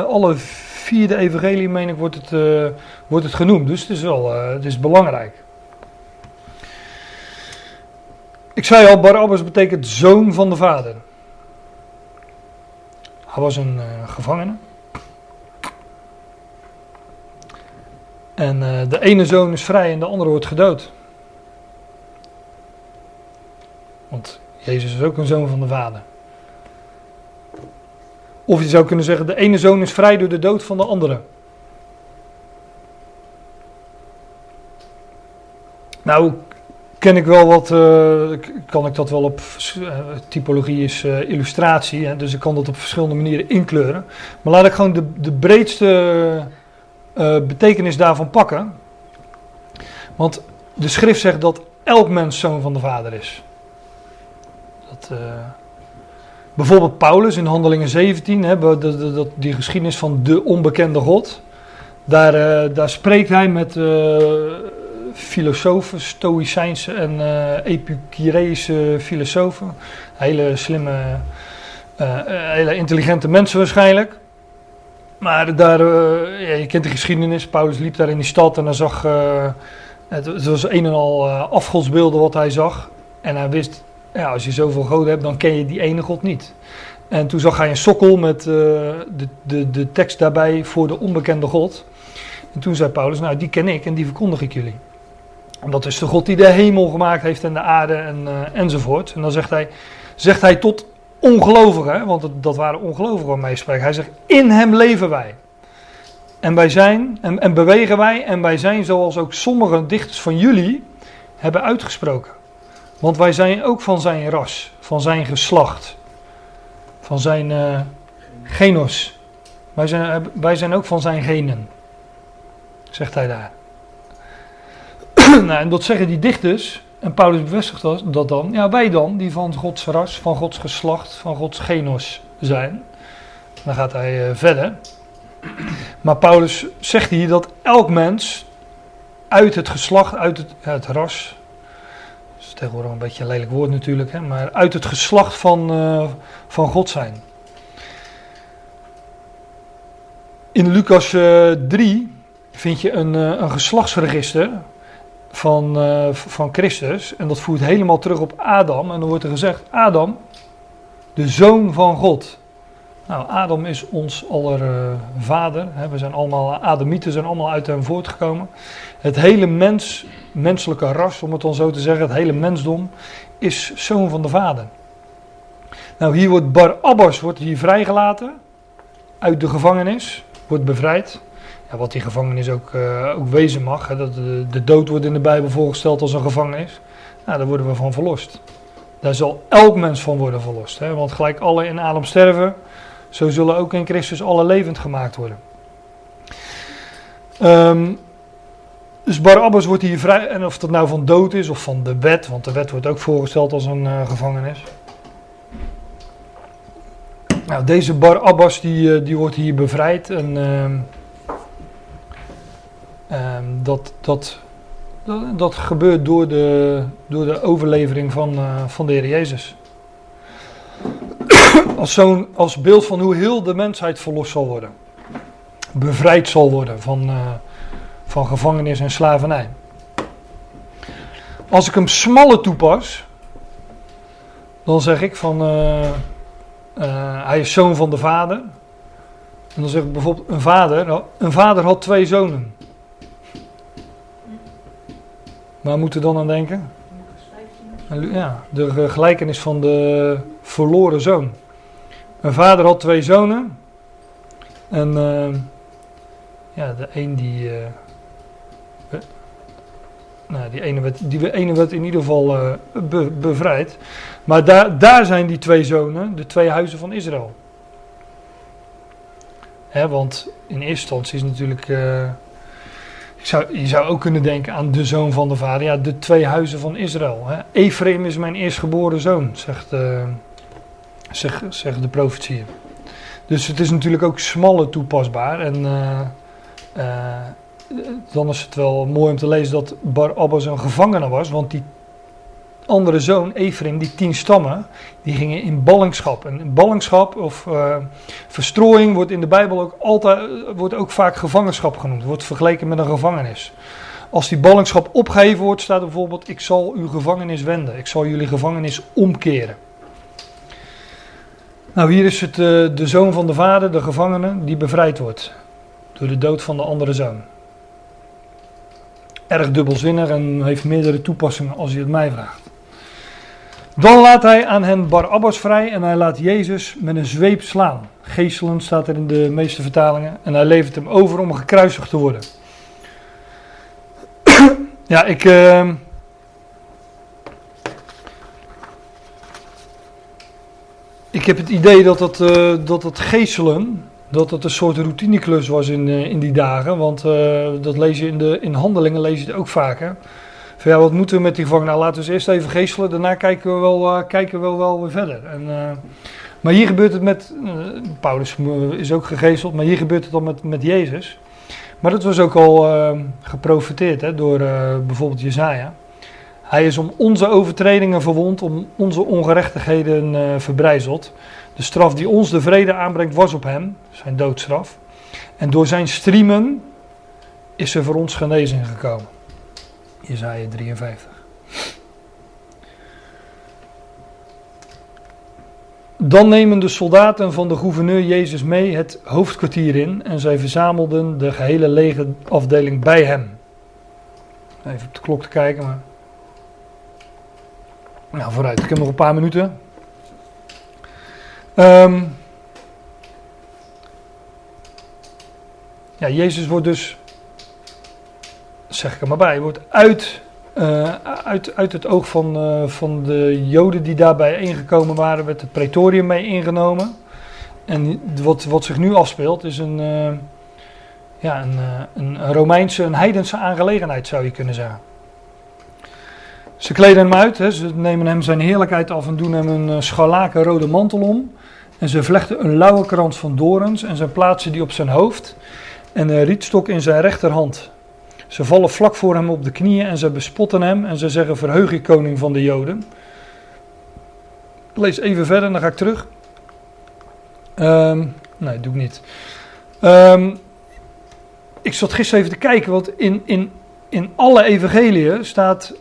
alle vierde evangelie, meen ik, wordt het, eh, wordt het genoemd. Dus het is wel het is belangrijk. Ik zei al, Barabbas betekent zoon van de vader. Hij was een eh, gevangene. En eh, de ene zoon is vrij en de andere wordt gedood. Want Jezus is ook een zoon van de vader. Of je zou kunnen zeggen, de ene zoon is vrij door de dood van de andere. Nou, ken ik wel wat, eh, kan ik dat wel op, eh, typologie is eh, illustratie, hè, dus ik kan dat op verschillende manieren inkleuren. Maar laat ik gewoon de, de breedste betekenis daarvan pakken. Want de schrift zegt dat elk mens zoon van de vader is. Dat, bijvoorbeeld Paulus in Handelingen 17, hè, be- de- de- dat- die geschiedenis van de onbekende God. Daar, daar spreekt hij met filosofen, Stoïcijnse en eh Epicureïsche filosofen. Hele slimme, eh, hele intelligente mensen waarschijnlijk. Maar daar, eh, ja, je kent de geschiedenis. Paulus liep daar in die stad en hij zag. het, het was een en al afgodsbeelden wat hij zag. En hij wist, ja, als je zoveel goden hebt, dan ken je die ene God niet. En toen zag hij een sokkel met de, de, de tekst daarbij voor de onbekende God. En toen zei Paulus, nou die ken ik en die verkondig ik jullie. Dat is de God die de hemel gemaakt heeft en de aarde en, eh, enzovoort. En dan zegt hij, zegt hij tot ongelovigen, want dat waren ongelovigen waarmee hij spreekt. Hij zegt, in hem leven wij. En wij zijn, en, en bewegen wij, en wij zijn zoals ook sommige dichters van jullie hebben uitgesproken. Want wij zijn ook van zijn ras, van zijn geslacht, van zijn eh, genos. Wij zijn, wij zijn ook van zijn genen, zegt hij daar. (coughs) nou, en dat zeggen die dichters, en Paulus bevestigt dat, dat dan. Ja, wij dan, die van Gods ras, van Gods geslacht, van Gods genos zijn. Dan gaat hij eh, verder. Maar Paulus zegt hier dat elk mens uit het geslacht, uit het, het ras, dat is tegenwoordig een beetje een lelijk woord natuurlijk, hè, maar uit het geslacht van, eh, van God zijn. In Lucas eh 3 vind je een, een geslachtsregister van, eh, van Christus. En dat voert helemaal terug op Adam. En dan wordt er gezegd: Adam, de zoon van God. Nou, Adam is ons aller vader. Hè. We zijn allemaal, Adamieten zijn allemaal uit hem voortgekomen. Het hele mens, menselijke ras, om het dan zo te zeggen, het hele mensdom, is zoon van de vader. Nou, hier wordt Bar Abbas wordt hier vrijgelaten uit de gevangenis, wordt bevrijd. Wat die gevangenis ook, eh, ook wezen mag. Hè, dat de, dood wordt in de Bijbel voorgesteld als een gevangenis. Nou, daar worden we van verlost. Daar zal elk mens van worden verlost. Hè, want gelijk alle in Adam sterven, zo zullen ook in Christus alle levend gemaakt worden. Ehm, dus Barabbas wordt hier vrij, en of dat nou van dood is of van de wet, want de wet wordt ook voorgesteld als een eh, gevangenis. Nou, deze Barabbas die, eh, die wordt hier bevrijd en ehm, ehm, dat, dat, dat, gebeurt door de, door de overlevering van, eh, van de Heer Jezus. Als, zo'n, als beeld van hoe heel de mensheid verlost zal worden. Bevrijd zal worden van, eh, van gevangenis en slavernij. Als ik hem smalle toepas, dan zeg ik van eh, hij is zoon van de vader. En dan zeg ik bijvoorbeeld een vader, een vader had twee zonen. Waar moeten we dan aan denken? Ja, de gelijkenis van de verloren zoon. Een vader had twee zonen. En uh, ja, de een die. Be, nou, die ene werd, die ene werd in ieder geval be, bevrijd. Maar daar, daar zijn die twee zonen, de twee huizen van Israël. Hè, want in eerste instantie is natuurlijk. Je zou, je zou ook kunnen denken aan de zoon van de vader. Ja, de twee huizen van Israël. Hè. Ephraim is mijn eerstgeboren zoon, zegt, uh, zegt, de profetie. Dus het is natuurlijk ook smalle toepasbaar. En uh, uh, dan is het wel mooi om te lezen dat Bar Abbas een gevangene was. Want die andere zoon, Ephraim, die tien stammen, die gingen in ballingschap. En ballingschap of uh, verstrooiing wordt in de Bijbel ook altijd, wordt ook vaak gevangenschap genoemd. Wordt vergeleken met een gevangenis. Als die ballingschap opgeheven wordt, staat er bijvoorbeeld: Ik zal uw gevangenis wenden. Ik zal jullie gevangenis omkeren. Nou, hier is het uh, de zoon van de vader, de gevangene, die bevrijd wordt. Door de dood van de andere zoon. Erg dubbelzinnig en heeft meerdere toepassingen als je het mij vraagt. Dan laat hij aan hen Barabbas vrij en hij laat Jezus met een zweep slaan. Geestelen staat er in de meeste vertalingen. En hij levert hem over om gekruisigd te worden. (clears throat) ja, ik. Uh, ik heb het idee dat het, uh, dat het geestelen. Dat het een soort routineklus was in, uh, in die dagen. Want uh, dat lees je in, de, in handelingen lees je het ook vaker. Ja, wat moeten we met die gevangenen? Nou, laten we ze eerst even geestelen, daarna kijken we wel, uh, kijken we wel weer verder. En, uh, maar hier gebeurt het met, uh, Paulus is ook gegezeld, maar hier gebeurt het dan met, met Jezus. Maar dat was ook al geprofiteerd hè, door bijvoorbeeld Jezaja. Hij is om onze overtredingen verwond, om onze ongerechtigheden verbrijzeld. De straf die ons de vrede aanbrengt was op hem, zijn doodstraf. En door zijn striemen is er voor ons genezing gekomen. Jezaja 53. Dan nemen de soldaten van de gouverneur Jezus mee het hoofdkwartier in en zij verzamelden de gehele legerafdeling bij hem. Even op de klok te kijken, maar. Nou, vooruit, ik heb nog een paar minuten. Ehm, ja, Jezus wordt dus, zeg ik er maar bij, wordt uit, eh, uit, uit het oog van, eh, van de Joden die daarbij ingekomen waren, werd het pretorium mee ingenomen. En wat, wat zich nu afspeelt is een, eh, ja, een, een Romeinse, een heidense aangelegenheid zou je kunnen zeggen. Ze kleden hem uit, hè, ze nemen hem zijn heerlijkheid af en doen hem een scharlaken rode mantel om. En ze vlechten een lauwe krans van dorens en ze plaatsen die op zijn hoofd en een rietstok in zijn rechterhand. Ze vallen vlak voor hem op de knieën en ze bespotten hem en ze zeggen verheug je koning van de Joden. Ik lees even verder, dan ga ik terug. Ehm, nee, doe ik niet. Ehm, ik zat gisteren even te kijken, want in, in, in alle evangeliën staat,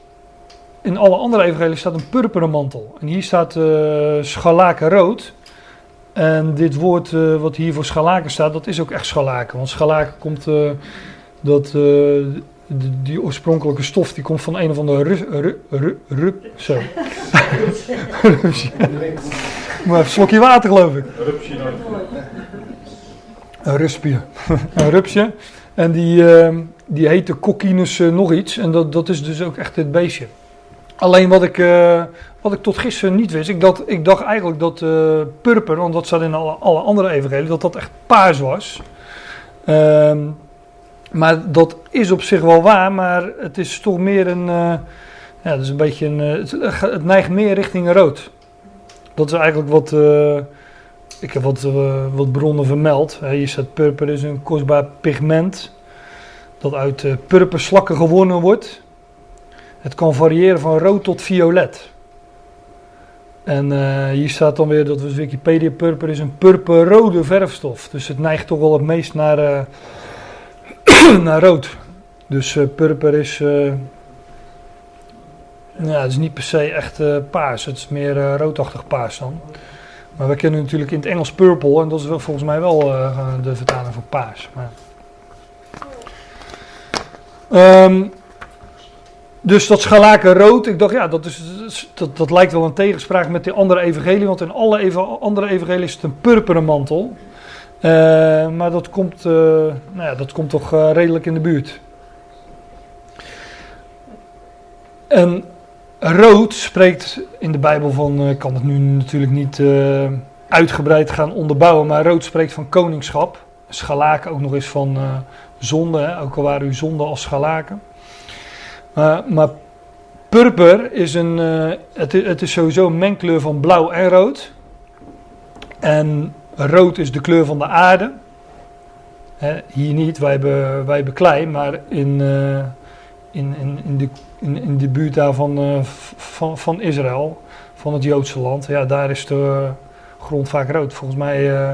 in alle andere evangeliën staat een purperen mantel. En hier staat uh, rood. En dit woord uh, wat hier voor scharlaken staat, dat is ook echt scharlaken. Want scharlaken komt, uh, dat, die, die oorspronkelijke stof, die komt van een of andere ru, ru, ru, ru zo. (laughs) Maar een slokje water geloof ik. Rupsje. Een ruspje. (laughs) een rupsje. En die, uh, die heette Coccinus uh, nog iets. En dat, dat is dus ook echt het beestje. Alleen wat ik, uh, wat ik tot gisteren niet wist. Ik dacht, ik dacht eigenlijk dat purper, want dat staat in alle, alle andere evangelieën, dat dat echt paars was. Ehm, maar dat is op zich wel waar, maar het is toch meer een. ja, het is een beetje een. Het, het neigt meer richting rood. Dat is eigenlijk wat. Uh, ik heb wat, wat bronnen vermeld. Hier staat purper is een kostbaar pigment. Dat uit purperslakken gewonnen wordt. Het kan variëren van rood tot violet. En hier staat dan weer, dat Wikipedia, purper is een purperrode verfstof. Dus het neigt toch wel het meest naar, (clears throat) naar rood. Dus purper is ja, het is niet per se echt uh, paars. Het is meer roodachtig paars dan. Maar we kennen natuurlijk in het Engels purple. En dat is wel, volgens mij wel de vertaling van paars. Maar... Um, dus dat scharlaken rood. Ik dacht, ja, dat, is, dat, dat lijkt wel een tegenspraak met de andere evangelie. Want in alle andere evangelie is het een purperen mantel. Maar dat komt, nou ja, dat komt toch redelijk in de buurt. En rood spreekt in de Bijbel van, ik kan het nu natuurlijk niet uitgebreid gaan onderbouwen, maar rood spreekt van koningschap. Schalaken ook nog eens van zonde, ook al waren uw zonde als schalaken. maar purper is een, het, het, is sowieso een mengkleur van blauw en rood. En rood is de kleur van de aarde. Hè? hier niet, wij hebben, wij maar in, in, in, in de in, in buurt daar van, uh, van, van Israël, van het Joodse land. Ja, daar is de grond vaak rood. Volgens mij uh,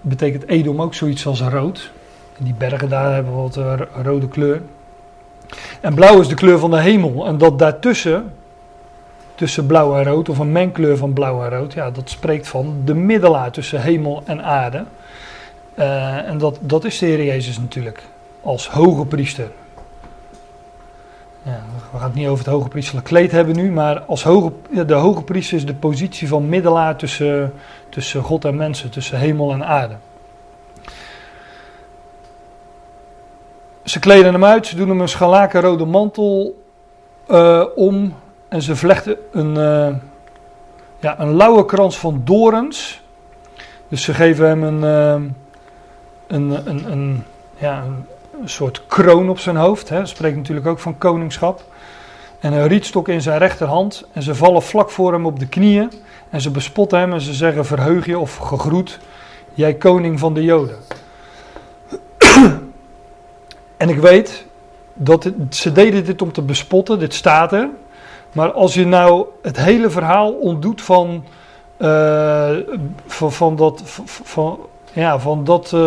betekent Edom ook zoiets als rood. En die bergen daar hebben wat rode kleur. En blauw is de kleur van de hemel. En dat daartussen, tussen blauw en rood, of een mengkleur van blauw en rood, ja, dat spreekt van de middelaar tussen hemel en aarde. en dat, dat is de Heer Jezus natuurlijk, als hoge priester. Ja, we gaan het niet over het hoge priesterlijk kleed hebben nu, maar als hoge, de hoge priester is de positie van middelaar tussen, tussen God en mensen, tussen hemel en aarde. Ze kleden hem uit, ze doen hem een scharlaken rode mantel uh, om en ze vlechten een, uh, ja, een lauwe krans van dorens. Dus ze geven hem een, uh, een, een, ja, een soort kroon op zijn hoofd. Hè. Dat spreekt natuurlijk ook van koningschap. En een rietstok in zijn rechterhand. En ze vallen vlak voor hem op de knieën. En ze bespotten hem en ze zeggen: Verheug je of gegroet, jij koning van de Joden. (clears throat) en ik weet dat ze deden dit om te bespotten, dit staat er. Maar als je nou het hele verhaal ontdoet van, uh, van, dat, van, ja, van dat, uh,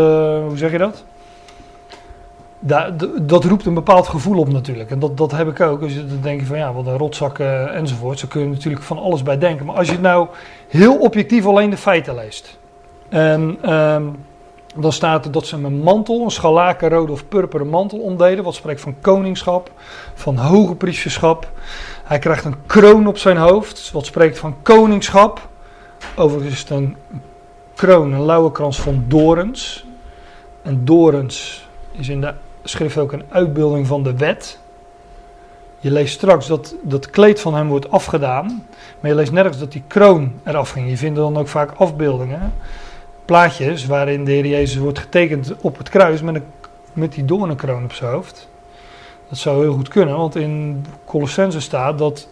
hoe zeg je dat? dat, roept een bepaald gevoel op natuurlijk. En dat, dat heb ik ook. Dus dan denk je van ja, wat een rotzak uh, enzovoort. Zo kun je natuurlijk van alles bij denken. Maar als je het nou heel objectief alleen de feiten leest. En um, dan staat er dat ze een mantel, een scharlakenrode of purperen mantel omdeden. Wat spreekt van koningschap, van hoge priesterschap. Hij krijgt een kroon op zijn hoofd. Wat spreekt van koningschap. Overigens is het een kroon, een lauwe krans van dorens. En dorens is in de schrift ook een uitbeelding van de wet. Je leest straks dat dat kleed van hem wordt afgedaan. Maar je leest nergens dat die kroon eraf ging. Je vindt dan ook vaak afbeeldingen, plaatjes waarin de Heer Jezus wordt getekend op het kruis met, een, met die doornenkroon op zijn hoofd. Dat zou heel goed kunnen, want in Colossense staat dat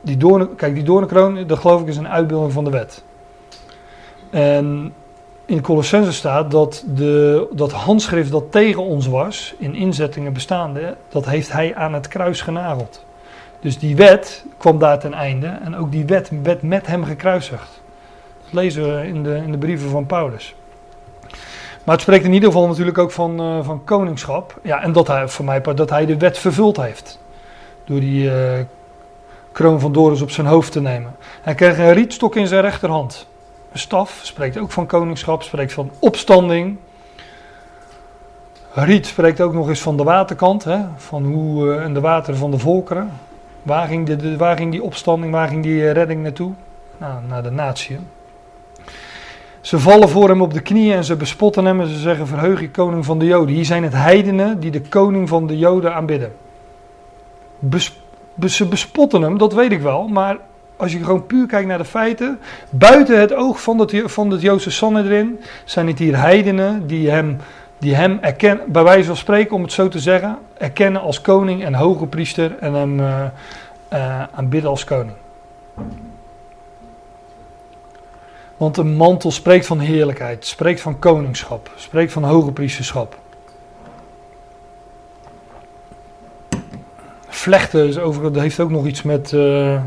die doornen, kijk die doornenkroon, dat geloof ik is een uitbeelding van de wet. En in Colossense staat dat de, dat handschrift dat tegen ons was, in inzettingen bestaande, dat heeft hij aan het kruis genageld. Dus die wet kwam daar ten einde en ook die wet werd met hem gekruisigd. Dat lezen we in de, in de brieven van Paulus. Maar het spreekt in ieder geval natuurlijk ook van, uh, van koningschap. Ja, en dat hij, voor mij, dat hij de wet vervuld heeft. Door die uh, kroon van dorens op zijn hoofd te nemen. Hij kreeg een rietstok in zijn rechterhand. Een staf spreekt ook van koningschap, spreekt van opstanding. Riet spreekt ook nog eens van de waterkant, hè, van hoe, uh, en de wateren van de volkeren. Waar ging, de, de, waar ging die opstanding, waar ging die redding naartoe? Nou, naar de natie. Ze vallen voor hem op de knieën en ze bespotten hem en ze zeggen: Verheug je koning van de Joden. Hier zijn het heidenen die de koning van de Joden aanbidden. Ze bespotten hem, dat weet ik wel, maar als je gewoon puur kijkt naar de feiten, buiten het oog van het, van het Joodse Sanhedrin, zijn het hier heidenen die hem, die hem erkennen, bij wijze van spreken, om het zo te zeggen, erkennen als koning en hoge priester en hem uh, uh, aanbidden als koning. Want een mantel spreekt van heerlijkheid, spreekt van koningschap, spreekt van hoge priesterschap. Vlechten is overigens, heeft ook nog iets met, uh, uh,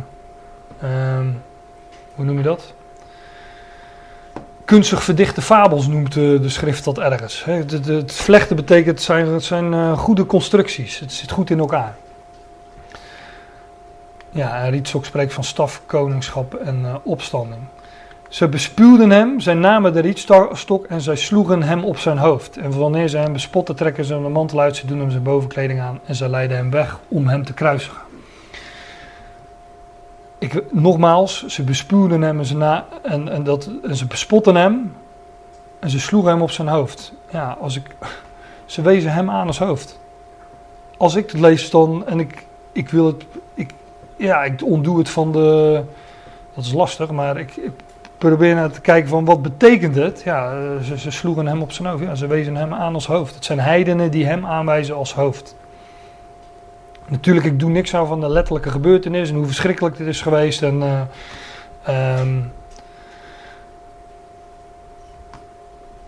hoe noem je dat? Kunstig verdichte fabels noemt de, de schrift dat ergens. He, het, vlechten betekent, zijn, het zijn uh, goede constructies, het zit goed in elkaar. Ja, Rietzok spreekt van staf, koningschap en opstanding. Ze bespuwden hem, zij namen de rietstok en zij sloegen hem op zijn hoofd. En wanneer ze hem bespotten, trekken ze hem de mantel uit, ze doen hem zijn bovenkleding aan en ze leiden hem weg om hem te kruisigen. Ik, nogmaals, ze bespuwden hem en ze, na, en, en, dat, en ze bespotten hem en ze sloegen hem op zijn hoofd. Ja, als ik, (laughs) ze wezen hem aan als hoofd. Als ik het lees dan en ik, ik wil het, ik, ja, ik ontdoe het van de, dat is lastig, maar ik probeer naar te kijken van wat betekent het. Ja, ze, ze sloegen hem op zijn hoofd. Ja, ze wezen hem aan als hoofd. Het zijn heidenen die hem aanwijzen als hoofd. Natuurlijk, ik doe niks aan van de letterlijke gebeurtenis en hoe verschrikkelijk dit is geweest. En, uh, um,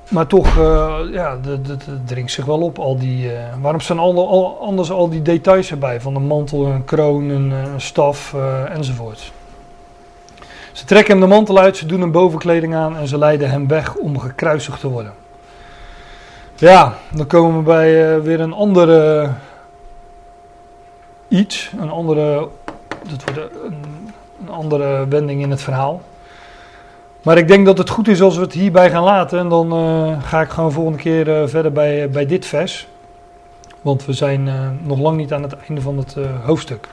maar toch, uh, ja, het dringt zich wel op. Al die, waarom staan al, anders al die details erbij? Van een mantel, een kroon, een, een staf enzovoort. Ze trekken hem de mantel uit, ze doen hem bovenkleding aan en ze leiden hem weg om gekruisigd te worden. Ja, dan komen we bij uh, weer een andere iets, een andere, dat wordt een, een, andere wending in het verhaal. Maar ik denk dat het goed is als we het hierbij gaan laten en dan uh, ga ik gewoon volgende keer uh, verder bij, bij dit vers. Want we zijn nog lang niet aan het einde van het hoofdstuk.